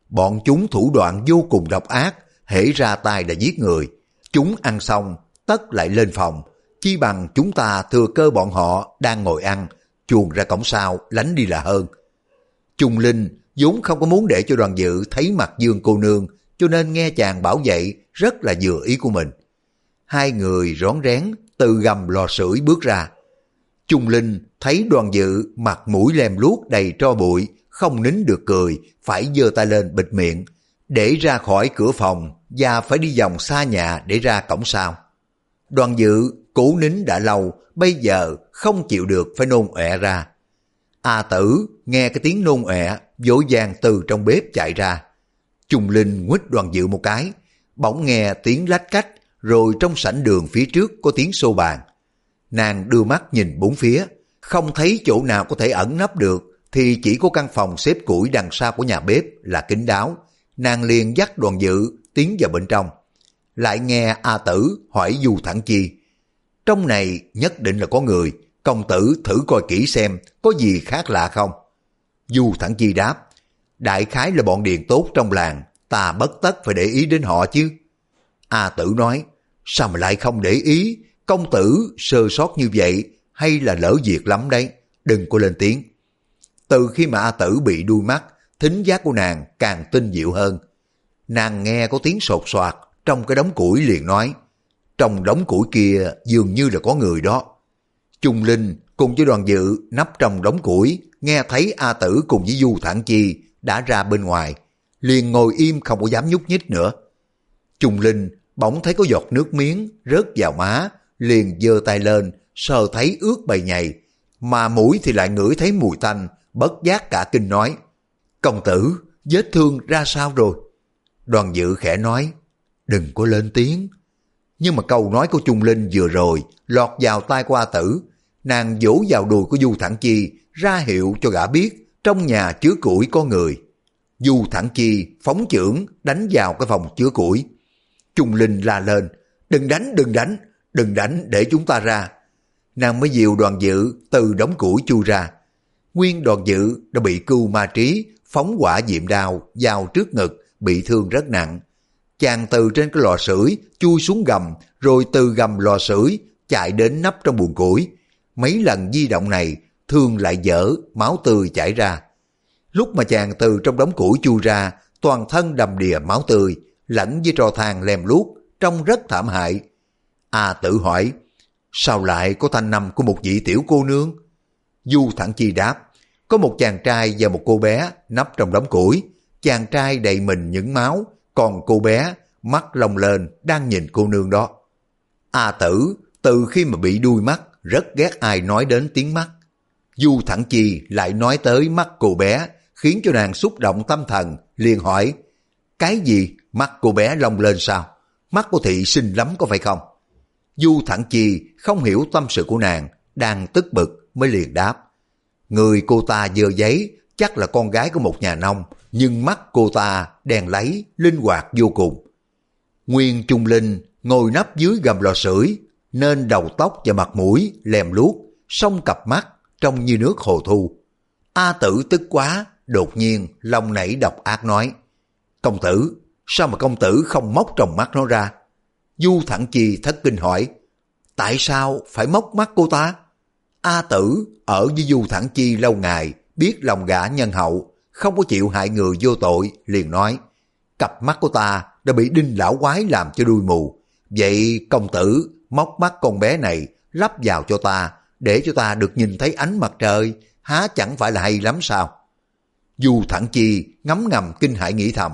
bọn chúng thủ đoạn vô cùng độc ác, hễ ra tay đã giết người. Chúng ăn xong, tất lại lên phòng, chi bằng chúng ta thừa cơ bọn họ đang ngồi ăn, chuồn ra cổng sau, lánh đi là hơn. Trung Linh vốn không có muốn để cho đoàn dự thấy mặt Dương cô nương, cho nên nghe chàng bảo vậy rất là vừa ý của mình. Hai người rón rén từ gầm lò sưởi bước ra. Trung Linh thấy đoàn dự mặt mũi lem luốc đầy tro bụi, không nín được cười, phải giơ tay lên bịt miệng, để ra khỏi cửa phòng và phải đi vòng xa nhà để ra cổng sau. Đoàn dự cố nín đã lâu, bây giờ không chịu được phải nôn ọe ra. A tử nghe cái tiếng nôn ọe, vỗ vàng từ trong bếp chạy ra. Trung Linh quýt đoàn dự một cái, bỗng nghe tiếng lách cách, rồi trong sảnh đường phía trước có tiếng xô bàn. Nàng đưa mắt nhìn bốn phía, không thấy chỗ nào có thể ẩn nấp được, thì chỉ có căn phòng xếp củi đằng sau của nhà bếp là kín đáo. Nàng liền dắt đoàn dự tiến vào bên trong. Lại nghe A Tử hỏi Du Thẳng Chi. Trong này nhất định là có người, công tử thử coi kỹ xem có gì khác lạ không. Du Thẳng Chi đáp, đại khái là bọn điền tốt trong làng, ta bất tất phải để ý đến họ chứ. A Tử nói, sao mà lại không để ý, công tử sơ sót như vậy hay là lỡ việc lắm đấy, đừng có lên tiếng. Từ khi mà A Tử bị đuôi mắt, thính giác của nàng càng tinh diệu hơn. Nàng nghe có tiếng sột soạt trong cái đống củi liền nói, trong đống củi kia dường như là có người đó. Trung Linh cùng với đoàn dự nắp trong đống củi, nghe thấy A Tử cùng với Du Thản Chi đã ra bên ngoài, liền ngồi im không có dám nhúc nhích nữa. Trung Linh bỗng thấy có giọt nước miếng rớt vào má, liền giơ tay lên, sờ thấy ướt bầy nhầy, mà mũi thì lại ngửi thấy mùi tanh, bất giác cả kinh nói, công tử, vết thương ra sao rồi? Đoàn dự khẽ nói, đừng có lên tiếng. Nhưng mà câu nói của Trung Linh vừa rồi lọt vào tai qua Tử, nàng vỗ vào đùi của Du Thẳng Chi, ra hiệu cho gã biết trong nhà chứa củi có người. Du Thẳng Chi phóng chưởng đánh vào cái phòng chứa củi. Trung Linh la lên, đừng đánh, đừng đánh, đừng đánh để chúng ta ra. Nàng mới dìu đoàn dự từ đống củi chui ra. Nguyên đoàn dự đã bị cưu ma trí, phóng quả diệm đao vào trước ngực, bị thương rất nặng. Chàng từ trên cái lò sưởi chui xuống gầm, rồi từ gầm lò sưởi chạy đến nắp trong buồng củi. Mấy lần di động này, thương lại dở, máu tươi chảy ra. Lúc mà chàng từ trong đống củi chui ra, toàn thân đầm đìa máu tươi, lẫn với trò thang lem luốc, trông rất thảm hại. A tự hỏi, sao lại có thanh năm của một vị tiểu cô nương? Du thẳng chi đáp, có một chàng trai và một cô bé nấp trong đống củi. Chàng trai đầy mình những máu, còn cô bé mắt lồng lên đang nhìn cô nương đó. A tử từ khi mà bị đuôi mắt rất ghét ai nói đến tiếng mắt. Du thẳng chi lại nói tới mắt cô bé khiến cho nàng xúc động tâm thần liền hỏi cái gì mắt cô bé long lên sao? Mắt của thị xinh lắm có phải không? Du Thẳng Chi không hiểu tâm sự của nàng, đang tức bực mới liền đáp. Người cô ta dơ giấy, chắc là con gái của một nhà nông, nhưng mắt cô ta đèn lấy, linh hoạt vô cùng. Nguyên Trung Linh ngồi nắp dưới gầm lò sưởi nên đầu tóc và mặt mũi lèm luốc, song cặp mắt trông như nước hồ thu. A tử tức quá, đột nhiên lòng nảy độc ác nói. Công tử, sao mà công tử không móc trong mắt nó ra? Du Thẳng Chi thất kinh hỏi, tại sao phải móc mắt cô ta? A tử ở với Du Thẳng Chi lâu ngày, biết lòng gã nhân hậu, không có chịu hại người vô tội, liền nói, cặp mắt của ta đã bị đinh lão quái làm cho đuôi mù. Vậy công tử móc mắt con bé này lắp vào cho ta, để cho ta được nhìn thấy ánh mặt trời, há chẳng phải là hay lắm sao? Dù Thẳng Chi ngấm ngầm kinh hãi nghĩ thầm,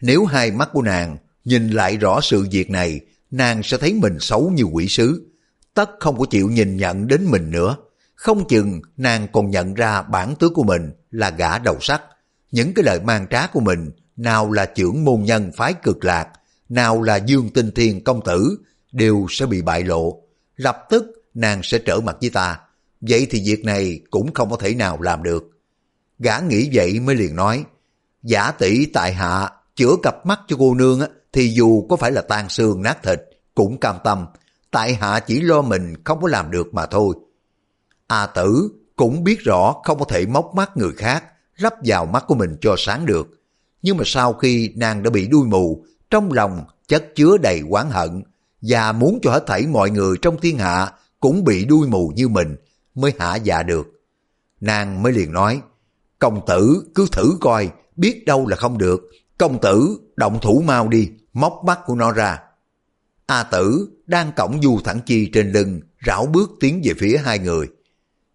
nếu hai mắt của nàng nhìn lại rõ sự việc này, nàng sẽ thấy mình xấu như quỷ sứ, tất không có chịu nhìn nhận đến mình nữa. Không chừng nàng còn nhận ra bản tướng của mình là gã đầu sắt. Những cái lời mang trá của mình, nào là trưởng môn nhân phái cực lạc, nào là dương tinh thiên công tử, đều sẽ bị bại lộ. Lập tức nàng sẽ trở mặt với ta. Vậy thì việc này cũng không có thể nào làm được. Gã nghĩ vậy mới liền nói, giả tỷ tại hạ chữa cặp mắt cho cô nương á, thì dù có phải là tan xương nát thịt, cũng cam tâm, tại hạ chỉ lo mình không có làm được mà thôi. A tử cũng biết rõ không có thể móc mắt người khác, lắp vào mắt của mình cho sáng được. Nhưng mà sau khi nàng đã bị đuôi mù, trong lòng chất chứa đầy oán hận, và muốn cho hết thảy mọi người trong thiên hạ cũng bị đuôi mù như mình, mới hạ dạ được. Nàng mới liền nói, công tử cứ thử coi, biết đâu là không được, công tử động thủ mau đi, móc mắt của nó ra. A tử đang cổng du thẳng chi trên lưng, rảo bước tiến về phía hai người.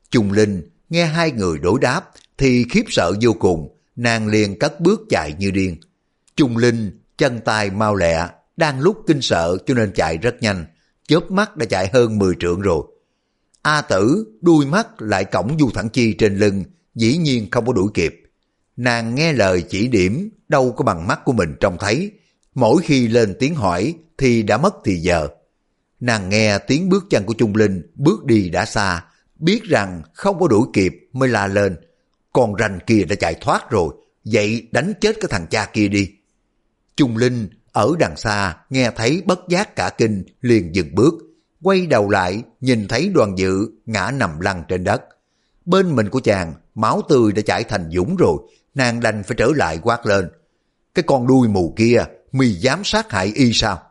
Trung Linh nghe hai người đối đáp thì khiếp sợ vô cùng, nàng liền cất bước chạy như điên. Trung Linh chân tay mau lẹ, đang lúc kinh sợ cho nên chạy rất nhanh, chớp mắt đã chạy hơn 10 trượng rồi. A tử đuôi mắt lại cổng du thẳng chi trên lưng, dĩ nhiên không có đuổi kịp. Nàng nghe lời chỉ điểm đâu có bằng mắt của mình trông thấy, mỗi khi lên tiếng hỏi thì đã mất thì giờ. Nàng nghe tiếng bước chân của Trung Linh bước đi đã xa, biết rằng không có đuổi kịp mới la lên. còn rành kia đã chạy thoát rồi, vậy đánh chết cái thằng cha kia đi. Trung Linh ở đằng xa nghe thấy bất giác cả kinh liền dừng bước, quay đầu lại nhìn thấy đoàn dự ngã nằm lăn trên đất. Bên mình của chàng máu tươi đã chảy thành dũng rồi, nàng đành phải trở lại quát lên. Cái con đuôi mù kia, mì dám sát hại y sao?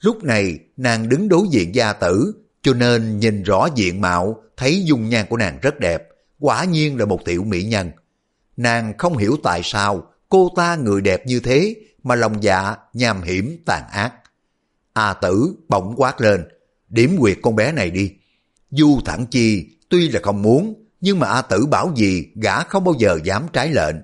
Lúc này nàng đứng đối diện gia tử, cho nên nhìn rõ diện mạo, thấy dung nhan của nàng rất đẹp, quả nhiên là một tiểu mỹ nhân. Nàng không hiểu tại sao cô ta người đẹp như thế mà lòng dạ nham hiểm tàn ác. A tử bỗng quát lên, điểm quyệt con bé này đi. Du thẳng chi tuy là không muốn, nhưng mà A tử bảo gì gã không bao giờ dám trái lệnh.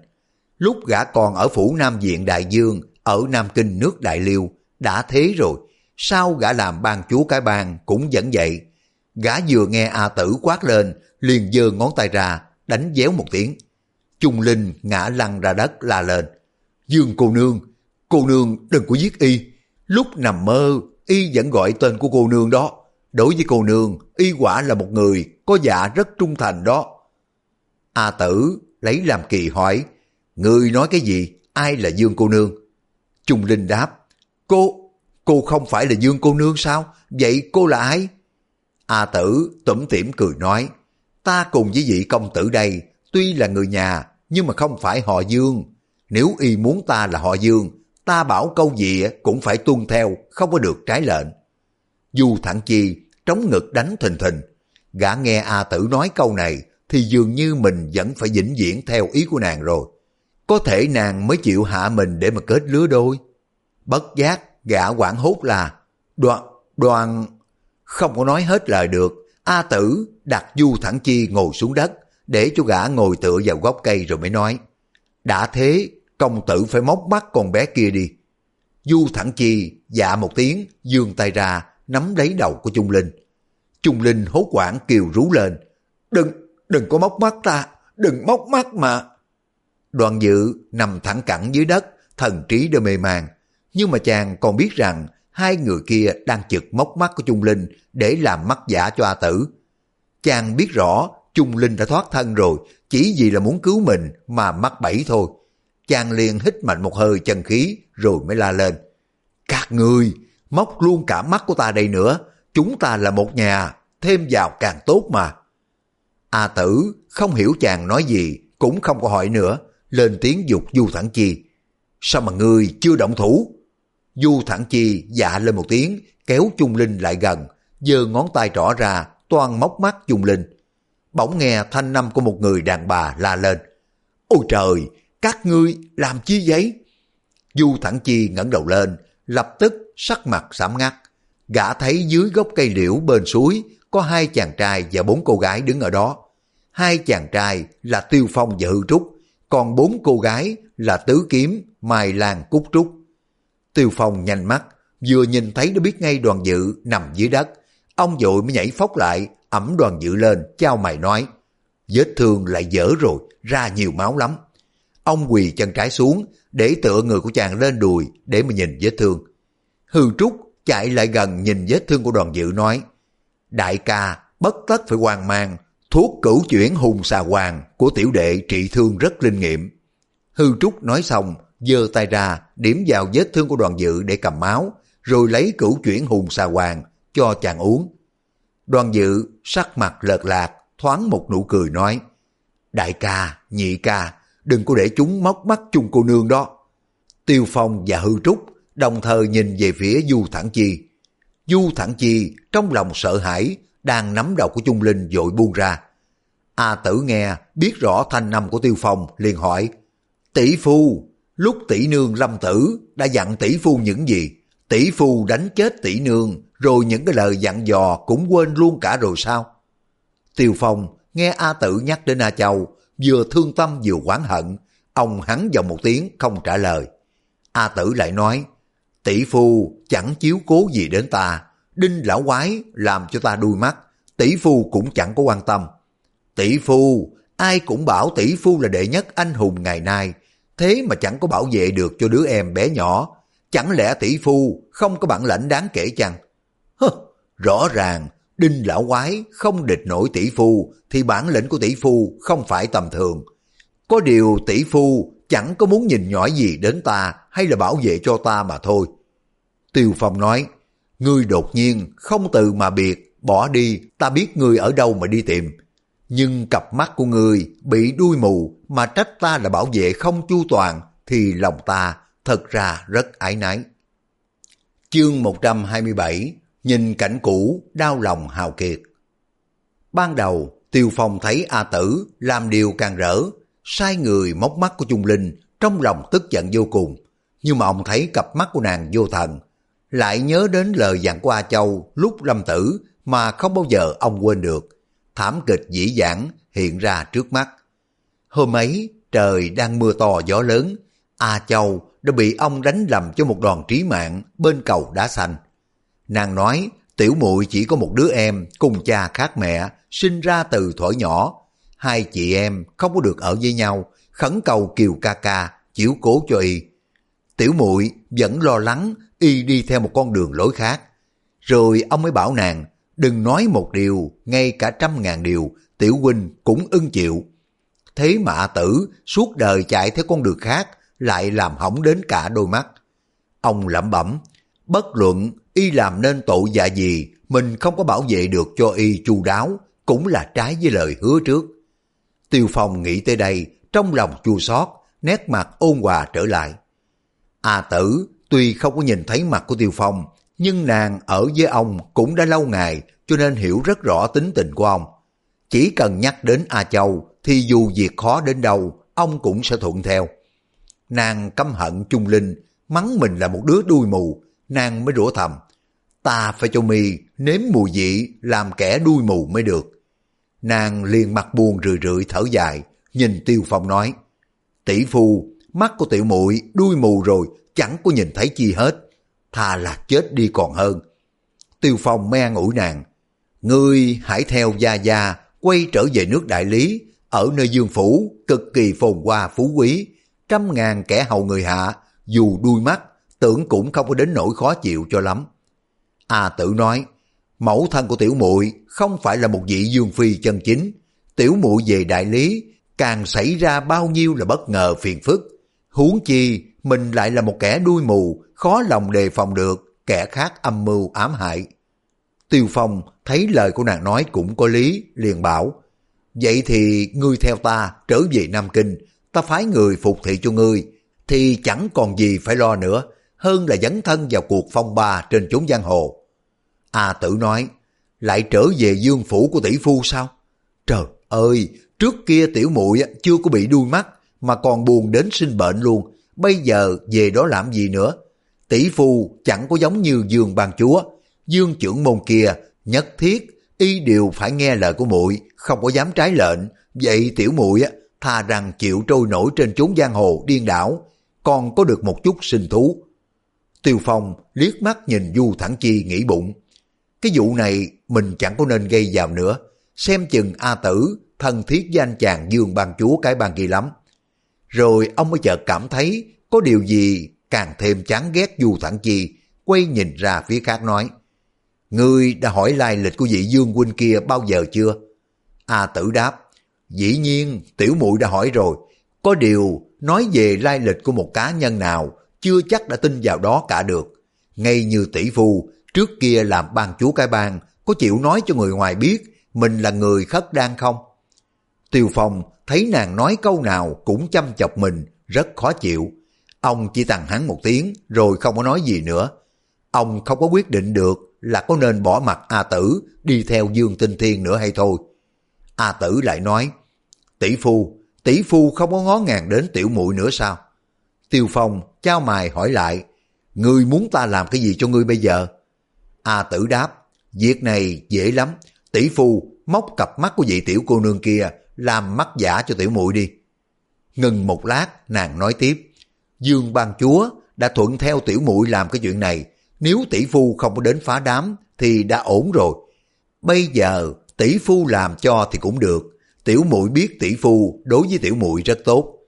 Lúc gã còn ở phủ Nam Diện Đại Dương, ở Nam Kinh nước Đại Liêu, đã thế rồi, sao gã làm ban chúa cái bang cũng vẫn vậy. Gã vừa nghe A tử quát lên, liền giơ ngón tay ra, đánh déo một tiếng. Trung Linh ngã lăn ra đất la lên. Dương cô nương, cô nương đừng có giết y. Lúc nằm mơ, y vẫn gọi tên của cô nương đó. Đối với cô nương, y quả là một người có dạ rất trung thành đó. A tử lấy làm kỳ hỏi, Người nói cái gì? Ai là Dương cô nương? Trung Linh đáp, cô, cô không phải là Dương cô nương sao? Vậy cô là ai? A tử tủm tỉm cười nói, ta cùng với vị công tử đây, tuy là người nhà, nhưng mà không phải họ Dương. Nếu y muốn ta là họ Dương, ta bảo câu gì cũng phải tuân theo, không có được trái lệnh. Dù thẳng chi, trống ngực đánh thình thình. Gã nghe A tử nói câu này, thì dường như mình vẫn phải vĩnh viễn theo ý của nàng rồi. Có thể nàng mới chịu hạ mình để mà kết lứa đôi. Bất giác, gã quảng hốt là, đoàn, đoàn, không có nói hết lời được. A tử đặt du thẳng chi ngồi xuống đất, để cho gã ngồi tựa vào gốc cây rồi mới nói. Đã thế, công tử phải móc mắt con bé kia đi. Du thẳng chi dạ một tiếng, dương tay ra, nắm lấy đầu của Trung Linh. Trung Linh hốt quảng kêu rú lên. Đừng, đừng có móc mắt ta, đừng móc mắt mà. Đoàn dự nằm thẳng cẳng dưới đất, thần trí đã mê màng. Nhưng mà chàng còn biết rằng hai người kia đang chực móc mắt của Trung Linh để làm mắt giả cho A Tử. Chàng biết rõ Trung Linh đã thoát thân rồi, chỉ vì là muốn cứu mình mà mắc bẫy thôi. Chàng liền hít mạnh một hơi chân khí rồi mới la lên. Các ngươi, móc luôn cả mắt của ta đây nữa, chúng ta là một nhà, thêm vào càng tốt mà. A tử không hiểu chàng nói gì, cũng không có hỏi nữa, lên tiếng dục Du Thẳng Chi. Sao mà ngươi chưa động thủ? Du Thẳng Chi dạ lên một tiếng, kéo Trung Linh lại gần, giơ ngón tay trỏ ra, toan móc mắt Trung Linh. Bỗng nghe thanh năm của một người đàn bà la lên. Ôi trời, các ngươi làm chi vậy? Du Thẳng Chi ngẩng đầu lên, lập tức sắc mặt sám ngắt. Gã thấy dưới gốc cây liễu bên suối có hai chàng trai và bốn cô gái đứng ở đó. Hai chàng trai là Tiêu Phong và Hư Trúc, còn bốn cô gái là Tứ Kiếm, Mai Lan, Cúc Trúc. Tiêu Phong nhanh mắt, vừa nhìn thấy đã biết ngay đoàn dự nằm dưới đất. Ông dội mới nhảy phóc lại, ẩm đoàn dự lên, trao mày nói. Vết thương lại dở rồi, ra nhiều máu lắm. Ông quỳ chân trái xuống, để tựa người của chàng lên đùi để mà nhìn vết thương. Hư Trúc chạy lại gần nhìn vết thương của đoàn dự nói. Đại ca, bất tất phải hoang mang, thuốc cửu chuyển hùng xà hoàng của tiểu đệ trị thương rất linh nghiệm. Hư Trúc nói xong, giơ tay ra, điểm vào vết thương của đoàn dự để cầm máu, rồi lấy cửu chuyển hùng xà hoàng cho chàng uống. Đoàn dự sắc mặt lợt lạc, thoáng một nụ cười nói, Đại ca, nhị ca, đừng có để chúng móc mắt chung cô nương đó. Tiêu Phong và Hư Trúc đồng thời nhìn về phía Du Thẳng Chi. Du Thẳng Chi trong lòng sợ hãi, đang nắm đầu của Trung Linh dội buông ra. A tử nghe, biết rõ thanh năm của Tiêu Phong, liền hỏi, tỷ phu, lúc tỷ nương lâm tử đã dặn tỷ phu những gì? Tỷ phu đánh chết tỷ nương, rồi những cái lời dặn dò cũng quên luôn cả rồi sao? Tiêu Phong nghe A tử nhắc đến A Châu, vừa thương tâm vừa oán hận, ông hắn vào một tiếng không trả lời. A tử lại nói, tỷ phu chẳng chiếu cố gì đến ta, đinh lão quái làm cho ta đuôi mắt, tỷ phu cũng chẳng có quan tâm. Tỷ phu, ai cũng bảo tỷ phu là đệ nhất anh hùng ngày nay, thế mà chẳng có bảo vệ được cho đứa em bé nhỏ. Chẳng lẽ tỷ phu không có bản lãnh đáng kể chăng? Hơ, rõ ràng, đinh lão quái không địch nổi tỷ phu thì bản lĩnh của tỷ phu không phải tầm thường. Có điều tỷ phu chẳng có muốn nhìn nhỏ gì đến ta hay là bảo vệ cho ta mà thôi. Tiêu Phong nói, ngươi đột nhiên không từ mà biệt, bỏ đi, ta biết ngươi ở đâu mà đi tìm. Nhưng cặp mắt của ngươi bị đuôi mù mà trách ta là bảo vệ không chu toàn thì lòng ta thật ra rất ái nái. Chương 127 Nhìn cảnh cũ, đau lòng hào kiệt. Ban đầu, Tiêu Phong thấy A Tử làm điều càng rỡ, sai người móc mắt của Trung Linh, trong lòng tức giận vô cùng. Nhưng mà ông thấy cặp mắt của nàng vô thần, lại nhớ đến lời dặn của A Châu lúc lâm tử mà không bao giờ ông quên được. Thảm kịch dĩ dãn hiện ra trước mắt. Hôm ấy, trời đang mưa to gió lớn, A Châu đã bị ông đánh lầm cho một đòn trí mạng bên cầu đá xanh. Nàng nói tiểu muội chỉ có một đứa em cùng cha khác mẹ, sinh ra từ thuở nhỏ. Hai chị em không có được ở với nhau, khẩn cầu Kiều ca ca chiếu cố cho y. Tiểu muội vẫn lo lắng y đi theo một con đường lối khác. Rồi ông mới bảo nàng, đừng nói một điều, ngay cả trăm ngàn điều, tiểu huynh cũng ưng chịu. Thế mà tử suốt đời chạy theo con đường khác, lại làm hỏng đến cả đôi mắt. Ông lẩm bẩm, bất luận y làm nên tội dạ gì, mình không có bảo vệ được cho y chu đáo, cũng là trái với lời hứa trước. Tiêu Phong nghĩ tới đây, trong lòng chua xót, nét mặt ôn hòa trở lại. A tử tuy không có nhìn thấy mặt của Tiêu Phong, nhưng nàng ở với ông cũng đã lâu ngày cho nên hiểu rất rõ tính tình của ông. Chỉ cần nhắc đến A Châu thì dù việc khó đến đâu, ông cũng sẽ thuận theo. Nàng căm hận Trung Linh, mắng mình là một đứa đuôi mù, nàng mới rủa thầm. Ta phải cho mi nếm mùi vị làm kẻ đuôi mù mới được. Nàng liền mặt buồn rười rượi thở dài, nhìn Tiêu Phong nói. Tỷ phu, mắt của tiểu muội đuôi mù rồi, chẳng có nhìn thấy chi hết. Thà là chết đi còn hơn. Tiêu Phong mới an ủi nàng. Ngươi hãy theo Gia Gia quay trở về nước đại lý, ở nơi dương phủ, cực kỳ phồn hoa phú quý, trăm ngàn kẻ hầu người hạ, dù đuôi mắt tưởng cũng không có đến nỗi khó chịu cho lắm. A tử nói, mẫu thân của tiểu muội không phải là một vị dương phi chân chính, tiểu muội về đại lý càng xảy ra bao nhiêu là bất ngờ phiền phức. Huống chi mình lại là một kẻ đuôi mù, khó lòng đề phòng được, kẻ khác âm mưu ám hại. Tiêu Phong thấy lời của nàng nói cũng có lý, liền bảo, Vậy thì ngươi theo ta trở về Nam Kinh, ta phái người phục thị cho ngươi, thì chẳng còn gì phải lo nữa, hơn là dấn thân vào cuộc phong ba trên chốn giang hồ. A tử nói, lại trở về dương phủ của tỷ phu sao? Trời ơi, trước kia tiểu muội chưa có bị đuôi mắt, mà còn buồn đến sinh bệnh luôn, bây giờ về đó làm gì nữa? Tỷ phu chẳng có giống như dương ban chúa, dương trưởng môn kia nhất thiết y đều phải nghe lời của muội không có dám trái lệnh vậy tiểu muội á thà rằng chịu trôi nổi trên chốn giang hồ điên đảo còn có được một chút sinh thú tiêu phong liếc mắt nhìn du thẳng chi nghĩ bụng cái vụ này mình chẳng có nên gây vào nữa xem chừng a tử thân thiết với anh chàng dương ban chúa cái ban kia lắm rồi ông mới chợt cảm thấy có điều gì càng thêm chán ghét du thẳng chi quay nhìn ra phía khác nói Ngươi đã hỏi lai lịch của vị Dương huynh kia bao giờ chưa? A tử đáp, dĩ nhiên tiểu muội đã hỏi rồi. Có điều nói về lai lịch của một cá nhân nào chưa chắc đã tin vào đó cả được. Ngay như tỷ phu trước kia làm ban chúa cái bang có chịu nói cho người ngoài biết mình là người khất đan không? Tiêu Phong thấy nàng nói câu nào cũng chăm chọc mình, rất khó chịu. Ông chỉ tặng hắn một tiếng rồi không có nói gì nữa. Ông không có quyết định được là có nên bỏ mặt A Tử đi theo Dương Tinh Thiên nữa hay thôi. A Tử lại nói, tỷ phu, tỷ phu không có ngó ngàng đến tiểu muội nữa sao? Tiêu Phong trao mài hỏi lại, ngươi muốn ta làm cái gì cho ngươi bây giờ? A Tử đáp, việc này dễ lắm, tỷ phu móc cặp mắt của vị tiểu cô nương kia làm mắt giả cho tiểu muội đi. Ngừng một lát, nàng nói tiếp, Dương ban chúa đã thuận theo tiểu muội làm cái chuyện này, nếu tỷ phu không có đến phá đám thì đã ổn rồi. Bây giờ tỷ phu làm cho thì cũng được. Tiểu muội biết tỷ phu đối với tiểu muội rất tốt.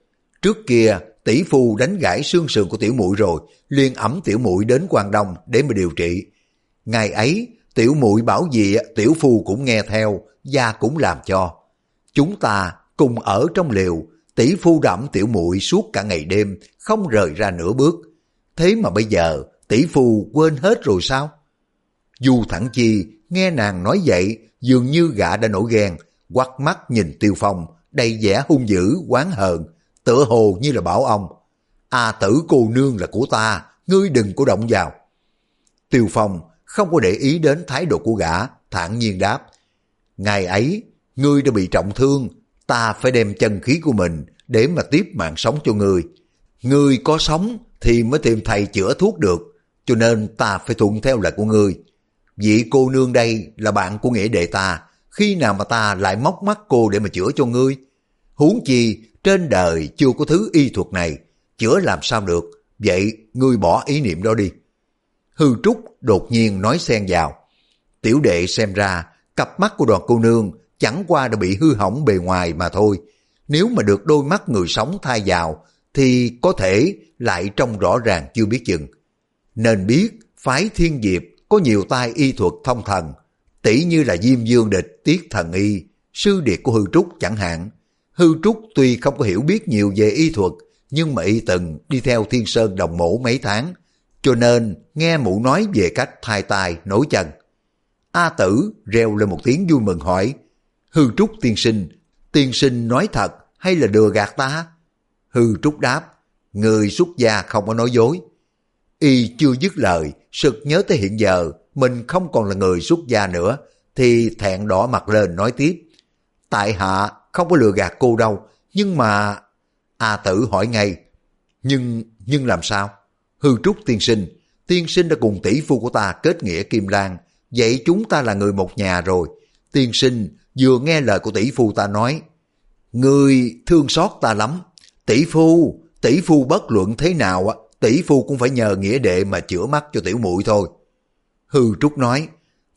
Trước kia tỷ phu đánh gãy xương sườn của tiểu muội rồi, liền ẩm tiểu muội đến quan Đông để mà điều trị. Ngày ấy, tiểu muội bảo gì tiểu phu cũng nghe theo, gia cũng làm cho. Chúng ta cùng ở trong liều, tỷ phu đậm tiểu muội suốt cả ngày đêm, không rời ra nửa bước. Thế mà bây giờ tỷ phu quên hết rồi sao? Du thẳng chi nghe nàng nói vậy dường như gã đã nổi ghen, quắt mắt nhìn tiêu phong, đầy vẻ hung dữ, quán hờn, tựa hồ như là bảo ông. À tử cô nương là của ta, ngươi đừng có động vào. Tiêu phong không có để ý đến thái độ của gã, thản nhiên đáp. Ngày ấy, ngươi đã bị trọng thương, ta phải đem chân khí của mình để mà tiếp mạng sống cho ngươi. Ngươi có sống thì mới tìm thầy chữa thuốc được, cho nên ta phải thuận theo lời của ngươi. Vị cô nương đây là bạn của nghĩa đệ ta, khi nào mà ta lại móc mắt cô để mà chữa cho ngươi? Huống chi, trên đời chưa có thứ y thuật này, chữa làm sao được, vậy ngươi bỏ ý niệm đó đi. Hư Trúc đột nhiên nói xen vào. Tiểu đệ xem ra, cặp mắt của đoàn cô nương chẳng qua đã bị hư hỏng bề ngoài mà thôi. Nếu mà được đôi mắt người sống thay vào, thì có thể lại trông rõ ràng chưa biết chừng. Nên biết phái thiên diệp có nhiều tai y thuật thông thần, tỷ như là Diêm Dương Địch, Tiết Thần Y, sư điệt của Hư Trúc chẳng hạn. Hư Trúc tuy không có hiểu biết nhiều về y thuật, nhưng mà y từng đi theo Thiên Sơn Đồng Mổ mấy tháng, cho nên nghe mụ nói về cách thai tai nổi chân. A tử reo lên một tiếng vui mừng hỏi, Hư Trúc tiên sinh, tiên sinh nói thật hay là đừa gạt ta? Hư Trúc đáp, người xuất gia không có nói dối. Y chưa dứt lời, sực nhớ tới hiện giờ mình không còn là người xuất gia nữa, thì thẹn đỏ mặt lên nói tiếp. Tại hạ không có lừa gạt cô đâu, nhưng mà... A tử hỏi ngay, nhưng, nhưng làm sao? Hư trúc tiên sinh, tiên sinh đã cùng tỷ phu của ta kết nghĩa Kim Lan, vậy chúng ta là người một nhà rồi. Tiên sinh vừa nghe lời của tỷ phu ta nói, Người thương xót ta lắm, tỷ phu, tỷ phu bất luận thế nào á tỷ phu cũng phải nhờ nghĩa đệ mà chữa mắt cho tiểu muội thôi. Hư Trúc nói,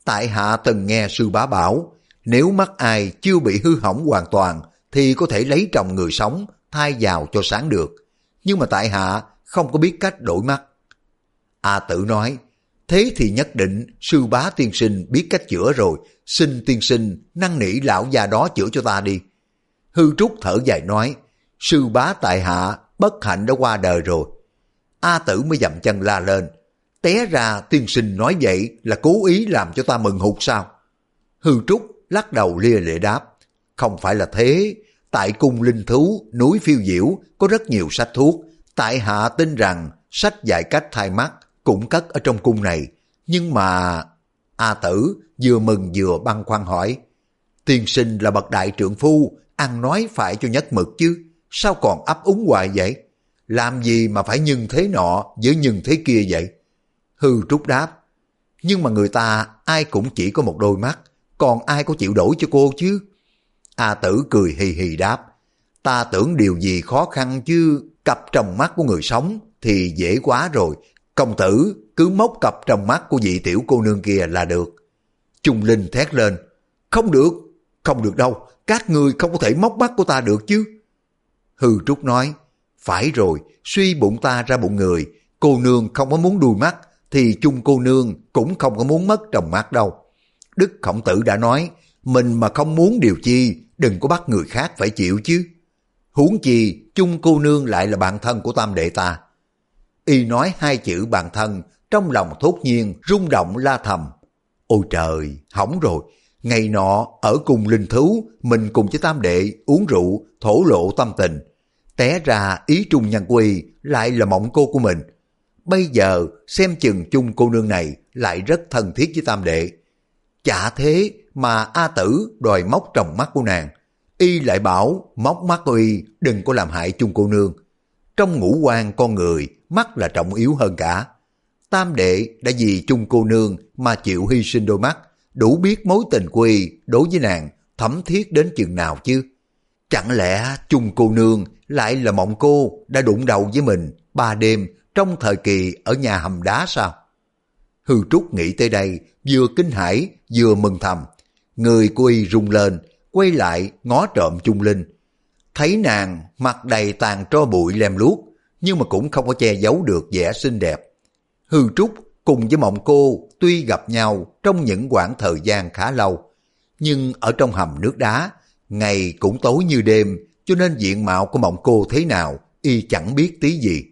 tại hạ từng nghe sư bá bảo, nếu mắt ai chưa bị hư hỏng hoàn toàn thì có thể lấy chồng người sống thay vào cho sáng được. Nhưng mà tại hạ không có biết cách đổi mắt. A tử nói, thế thì nhất định sư bá tiên sinh biết cách chữa rồi, xin tiên sinh năn nỉ lão già đó chữa cho ta đi. Hư Trúc thở dài nói, sư bá tại hạ bất hạnh đã qua đời rồi. A tử mới dậm chân la lên, té ra tiên sinh nói vậy là cố ý làm cho ta mừng hụt sao? Hư Trúc lắc đầu lia lệ đáp, không phải là thế, tại cung linh thú, núi phiêu diễu có rất nhiều sách thuốc, tại hạ tin rằng sách dạy cách thay mắt cũng cất ở trong cung này, nhưng mà... A tử vừa mừng vừa băn khoăn hỏi, tiên sinh là bậc đại trượng phu, ăn nói phải cho nhất mực chứ, sao còn ấp úng hoài vậy? Làm gì mà phải nhân thế nọ với nhân thế kia vậy? Hư trúc đáp, nhưng mà người ta ai cũng chỉ có một đôi mắt, còn ai có chịu đổi cho cô chứ? A tử cười hì hì đáp, ta tưởng điều gì khó khăn chứ, cặp trong mắt của người sống thì dễ quá rồi, công tử cứ móc cặp trong mắt của vị tiểu cô nương kia là được. Trung Linh thét lên, không được, không được đâu, các người không có thể móc mắt của ta được chứ. Hư Trúc nói, phải rồi, suy bụng ta ra bụng người, cô nương không có muốn đuôi mắt, thì chung cô nương cũng không có muốn mất trong mắt đâu. Đức Khổng Tử đã nói, mình mà không muốn điều chi, đừng có bắt người khác phải chịu chứ. Huống chi, chung cô nương lại là bạn thân của tam đệ ta. Y nói hai chữ bạn thân, trong lòng thốt nhiên, rung động la thầm. Ôi trời, hỏng rồi, ngày nọ ở cùng linh thú, mình cùng với tam đệ uống rượu, thổ lộ tâm tình. Té ra ý trung nhân quy lại là mộng cô của mình. Bây giờ xem chừng chung cô nương này lại rất thân thiết với tam đệ. Chả thế mà A Tử đòi móc trong mắt của nàng. Y lại bảo móc mắt của Y đừng có làm hại chung cô nương. Trong ngũ quan con người, mắt là trọng yếu hơn cả. Tam đệ đã vì chung cô nương mà chịu hy sinh đôi mắt, đủ biết mối tình của Y đối với nàng thấm thiết đến chừng nào chứ. Chẳng lẽ chung cô nương lại là mộng cô đã đụng đầu với mình ba đêm trong thời kỳ ở nhà hầm đá sao? Hư Trúc nghĩ tới đây, vừa kinh hãi vừa mừng thầm. Người của y rung lên, quay lại ngó trộm Trung Linh. Thấy nàng mặt đầy tàn tro bụi lem luốc, nhưng mà cũng không có che giấu được vẻ xinh đẹp. Hư Trúc cùng với mộng cô tuy gặp nhau trong những quãng thời gian khá lâu, nhưng ở trong hầm nước đá, ngày cũng tối như đêm, cho nên diện mạo của mộng cô thế nào, y chẳng biết tí gì.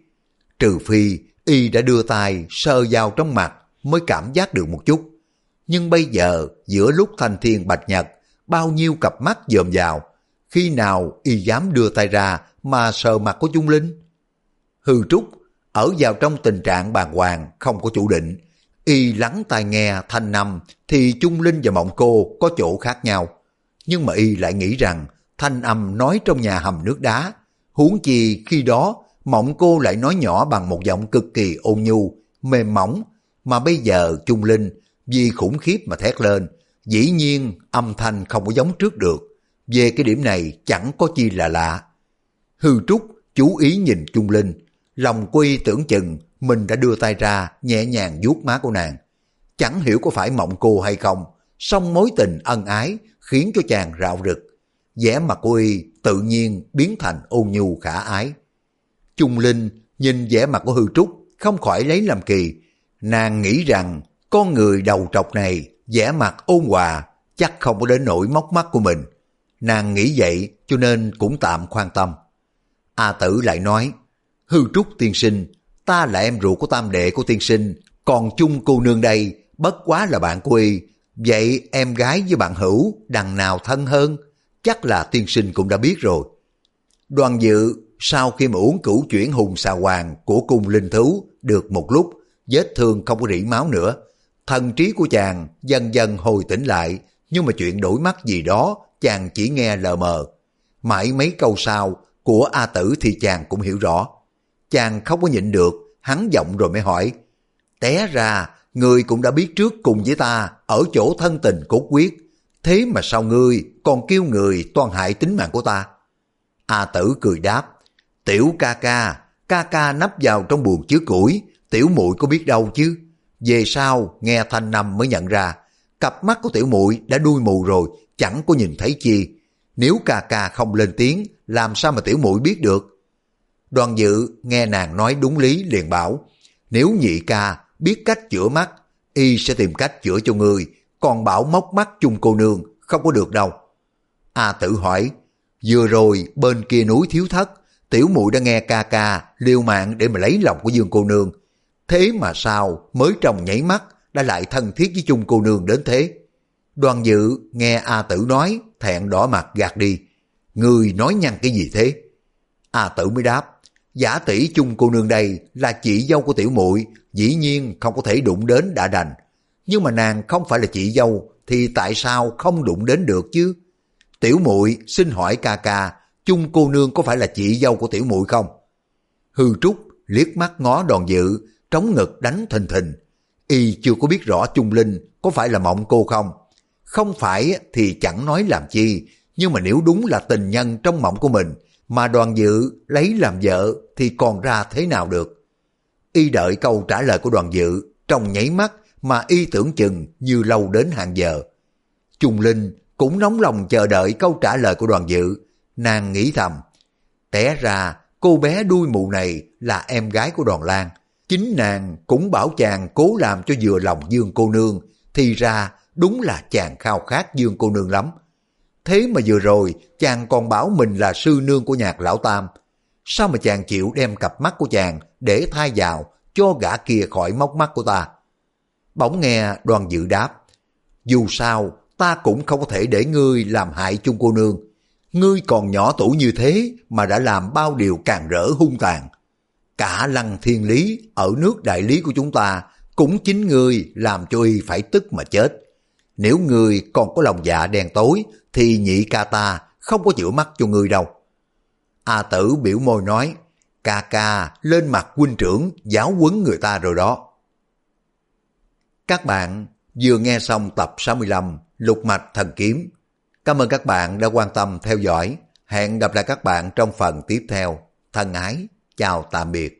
Trừ phi, y đã đưa tay sơ vào trong mặt mới cảm giác được một chút. Nhưng bây giờ, giữa lúc thanh thiên bạch nhật, bao nhiêu cặp mắt dòm vào, khi nào y dám đưa tay ra mà sờ mặt của Trung Linh? Hư Trúc, ở vào trong tình trạng bàng hoàng, không có chủ định, y lắng tai nghe thanh năm thì Trung Linh và Mộng Cô có chỗ khác nhau. Nhưng mà y lại nghĩ rằng thanh âm nói trong nhà hầm nước đá, huống chi khi đó Mộng Cô lại nói nhỏ bằng một giọng cực kỳ ôn nhu, mềm mỏng, mà bây giờ Trung Linh vì khủng khiếp mà thét lên, dĩ nhiên âm thanh không có giống trước được. Về cái điểm này chẳng có chi là lạ. Hư Trúc chú ý nhìn Trung Linh, lòng quy tưởng chừng mình đã đưa tay ra nhẹ nhàng vuốt má của nàng. Chẳng hiểu có phải mộng cô hay không, song mối tình ân ái khiến cho chàng rạo rực. vẻ mặt của y tự nhiên biến thành ôn nhu khả ái. Trung Linh nhìn vẻ mặt của Hư Trúc không khỏi lấy làm kỳ. Nàng nghĩ rằng con người đầu trọc này vẻ mặt ôn hòa chắc không có đến nỗi móc mắt của mình. Nàng nghĩ vậy cho nên cũng tạm khoan tâm. A tử lại nói, hư trúc tiên sinh, ta là em ruột của tam đệ của tiên sinh, còn chung cô nương đây bất quá là bạn của y. Vậy em gái với bạn hữu đằng nào thân hơn? Chắc là tiên sinh cũng đã biết rồi. Đoàn dự sau khi mà uống cửu chuyển hùng xà hoàng của cung linh thú được một lúc, vết thương không có rỉ máu nữa, thần trí của chàng dần dần hồi tỉnh lại, nhưng mà chuyện đổi mắt gì đó chàng chỉ nghe lờ mờ. Mãi mấy câu sau của A Tử thì chàng cũng hiểu rõ. Chàng không có nhịn được, hắn giọng rồi mới hỏi. Té ra, người cũng đã biết trước cùng với ta ở chỗ thân tình cốt quyết. Thế mà sao ngươi còn kêu người toàn hại tính mạng của ta? A Tử cười đáp. Tiểu ca ca, ca ca nấp vào trong buồng chứa củi, tiểu muội có biết đâu chứ. Về sau nghe thanh năm mới nhận ra, cặp mắt của tiểu muội đã đuôi mù rồi, chẳng có nhìn thấy chi. Nếu ca ca không lên tiếng, làm sao mà tiểu muội biết được? Đoàn dự nghe nàng nói đúng lý liền bảo, Nếu nhị ca biết cách chữa mắt, y sẽ tìm cách chữa cho người. còn bảo móc mắt chung cô nương không có được đâu. A tử hỏi, vừa rồi bên kia núi thiếu thất, tiểu muội đã nghe ca ca liều mạng để mà lấy lòng của dương cô nương. Thế mà sao mới trong nháy mắt đã lại thân thiết với chung cô nương đến thế? Đoàn dự nghe A tử nói, thẹn đỏ mặt gạt đi. Người nói nhăn cái gì thế? A tử mới đáp, giả tỷ chung cô nương đây là chị dâu của tiểu muội dĩ nhiên không có thể đụng đến đã đành. Nhưng mà nàng không phải là chị dâu, thì tại sao không đụng đến được chứ? Tiểu muội xin hỏi ca ca, chung cô nương có phải là chị dâu của tiểu muội không? Hư Trúc liếc mắt ngó Đoàn dự, trống ngực đánh thình thình. Y chưa có biết rõ Trung Linh có phải là mộng cô không? Không phải thì chẳng nói làm chi, nhưng mà nếu đúng là tình nhân trong mộng của mình, mà đoàn dự lấy làm vợ thì còn ra thế nào được? Y đợi câu trả lời của đoàn dự, trong nháy mắt mà y tưởng chừng như lâu đến hàng giờ. Trung Linh cũng nóng lòng chờ đợi câu trả lời của đoàn dự, nàng nghĩ thầm. Té ra cô bé đuôi mù này là em gái của đoàn lan. Chính nàng cũng bảo chàng cố làm cho vừa lòng Dương cô nương, thì ra đúng là chàng khao khát Dương cô nương lắm. Thế mà vừa rồi chàng còn bảo mình là sư nương của nhạc lão tam. Sao mà chàng chịu đem cặp mắt của chàng để thay vào cho gã kia khỏi móc mắt của ta? Bỗng nghe đoàn dự đáp. Dù sao ta cũng không có thể để ngươi làm hại chung cô nương. Ngươi còn nhỏ tuổi như thế mà đã làm bao điều càng rỡ hung tàn. Cả lăng thiên lý ở nước đại lý của chúng ta cũng chính ngươi làm cho y phải tức mà chết. Nếu ngươi còn có lòng dạ đen tối thì nhị ca ta không có chữa mắt cho ngươi đâu. A tử biểu môi nói, ca ca lên mặt huynh trưởng giáo huấn người ta rồi đó. Các bạn vừa nghe xong tập 65 Lục Mạch Thần Kiếm. Cảm ơn các bạn đã quan tâm theo dõi. Hẹn gặp lại các bạn trong phần tiếp theo. Thân ái, chào tạm biệt.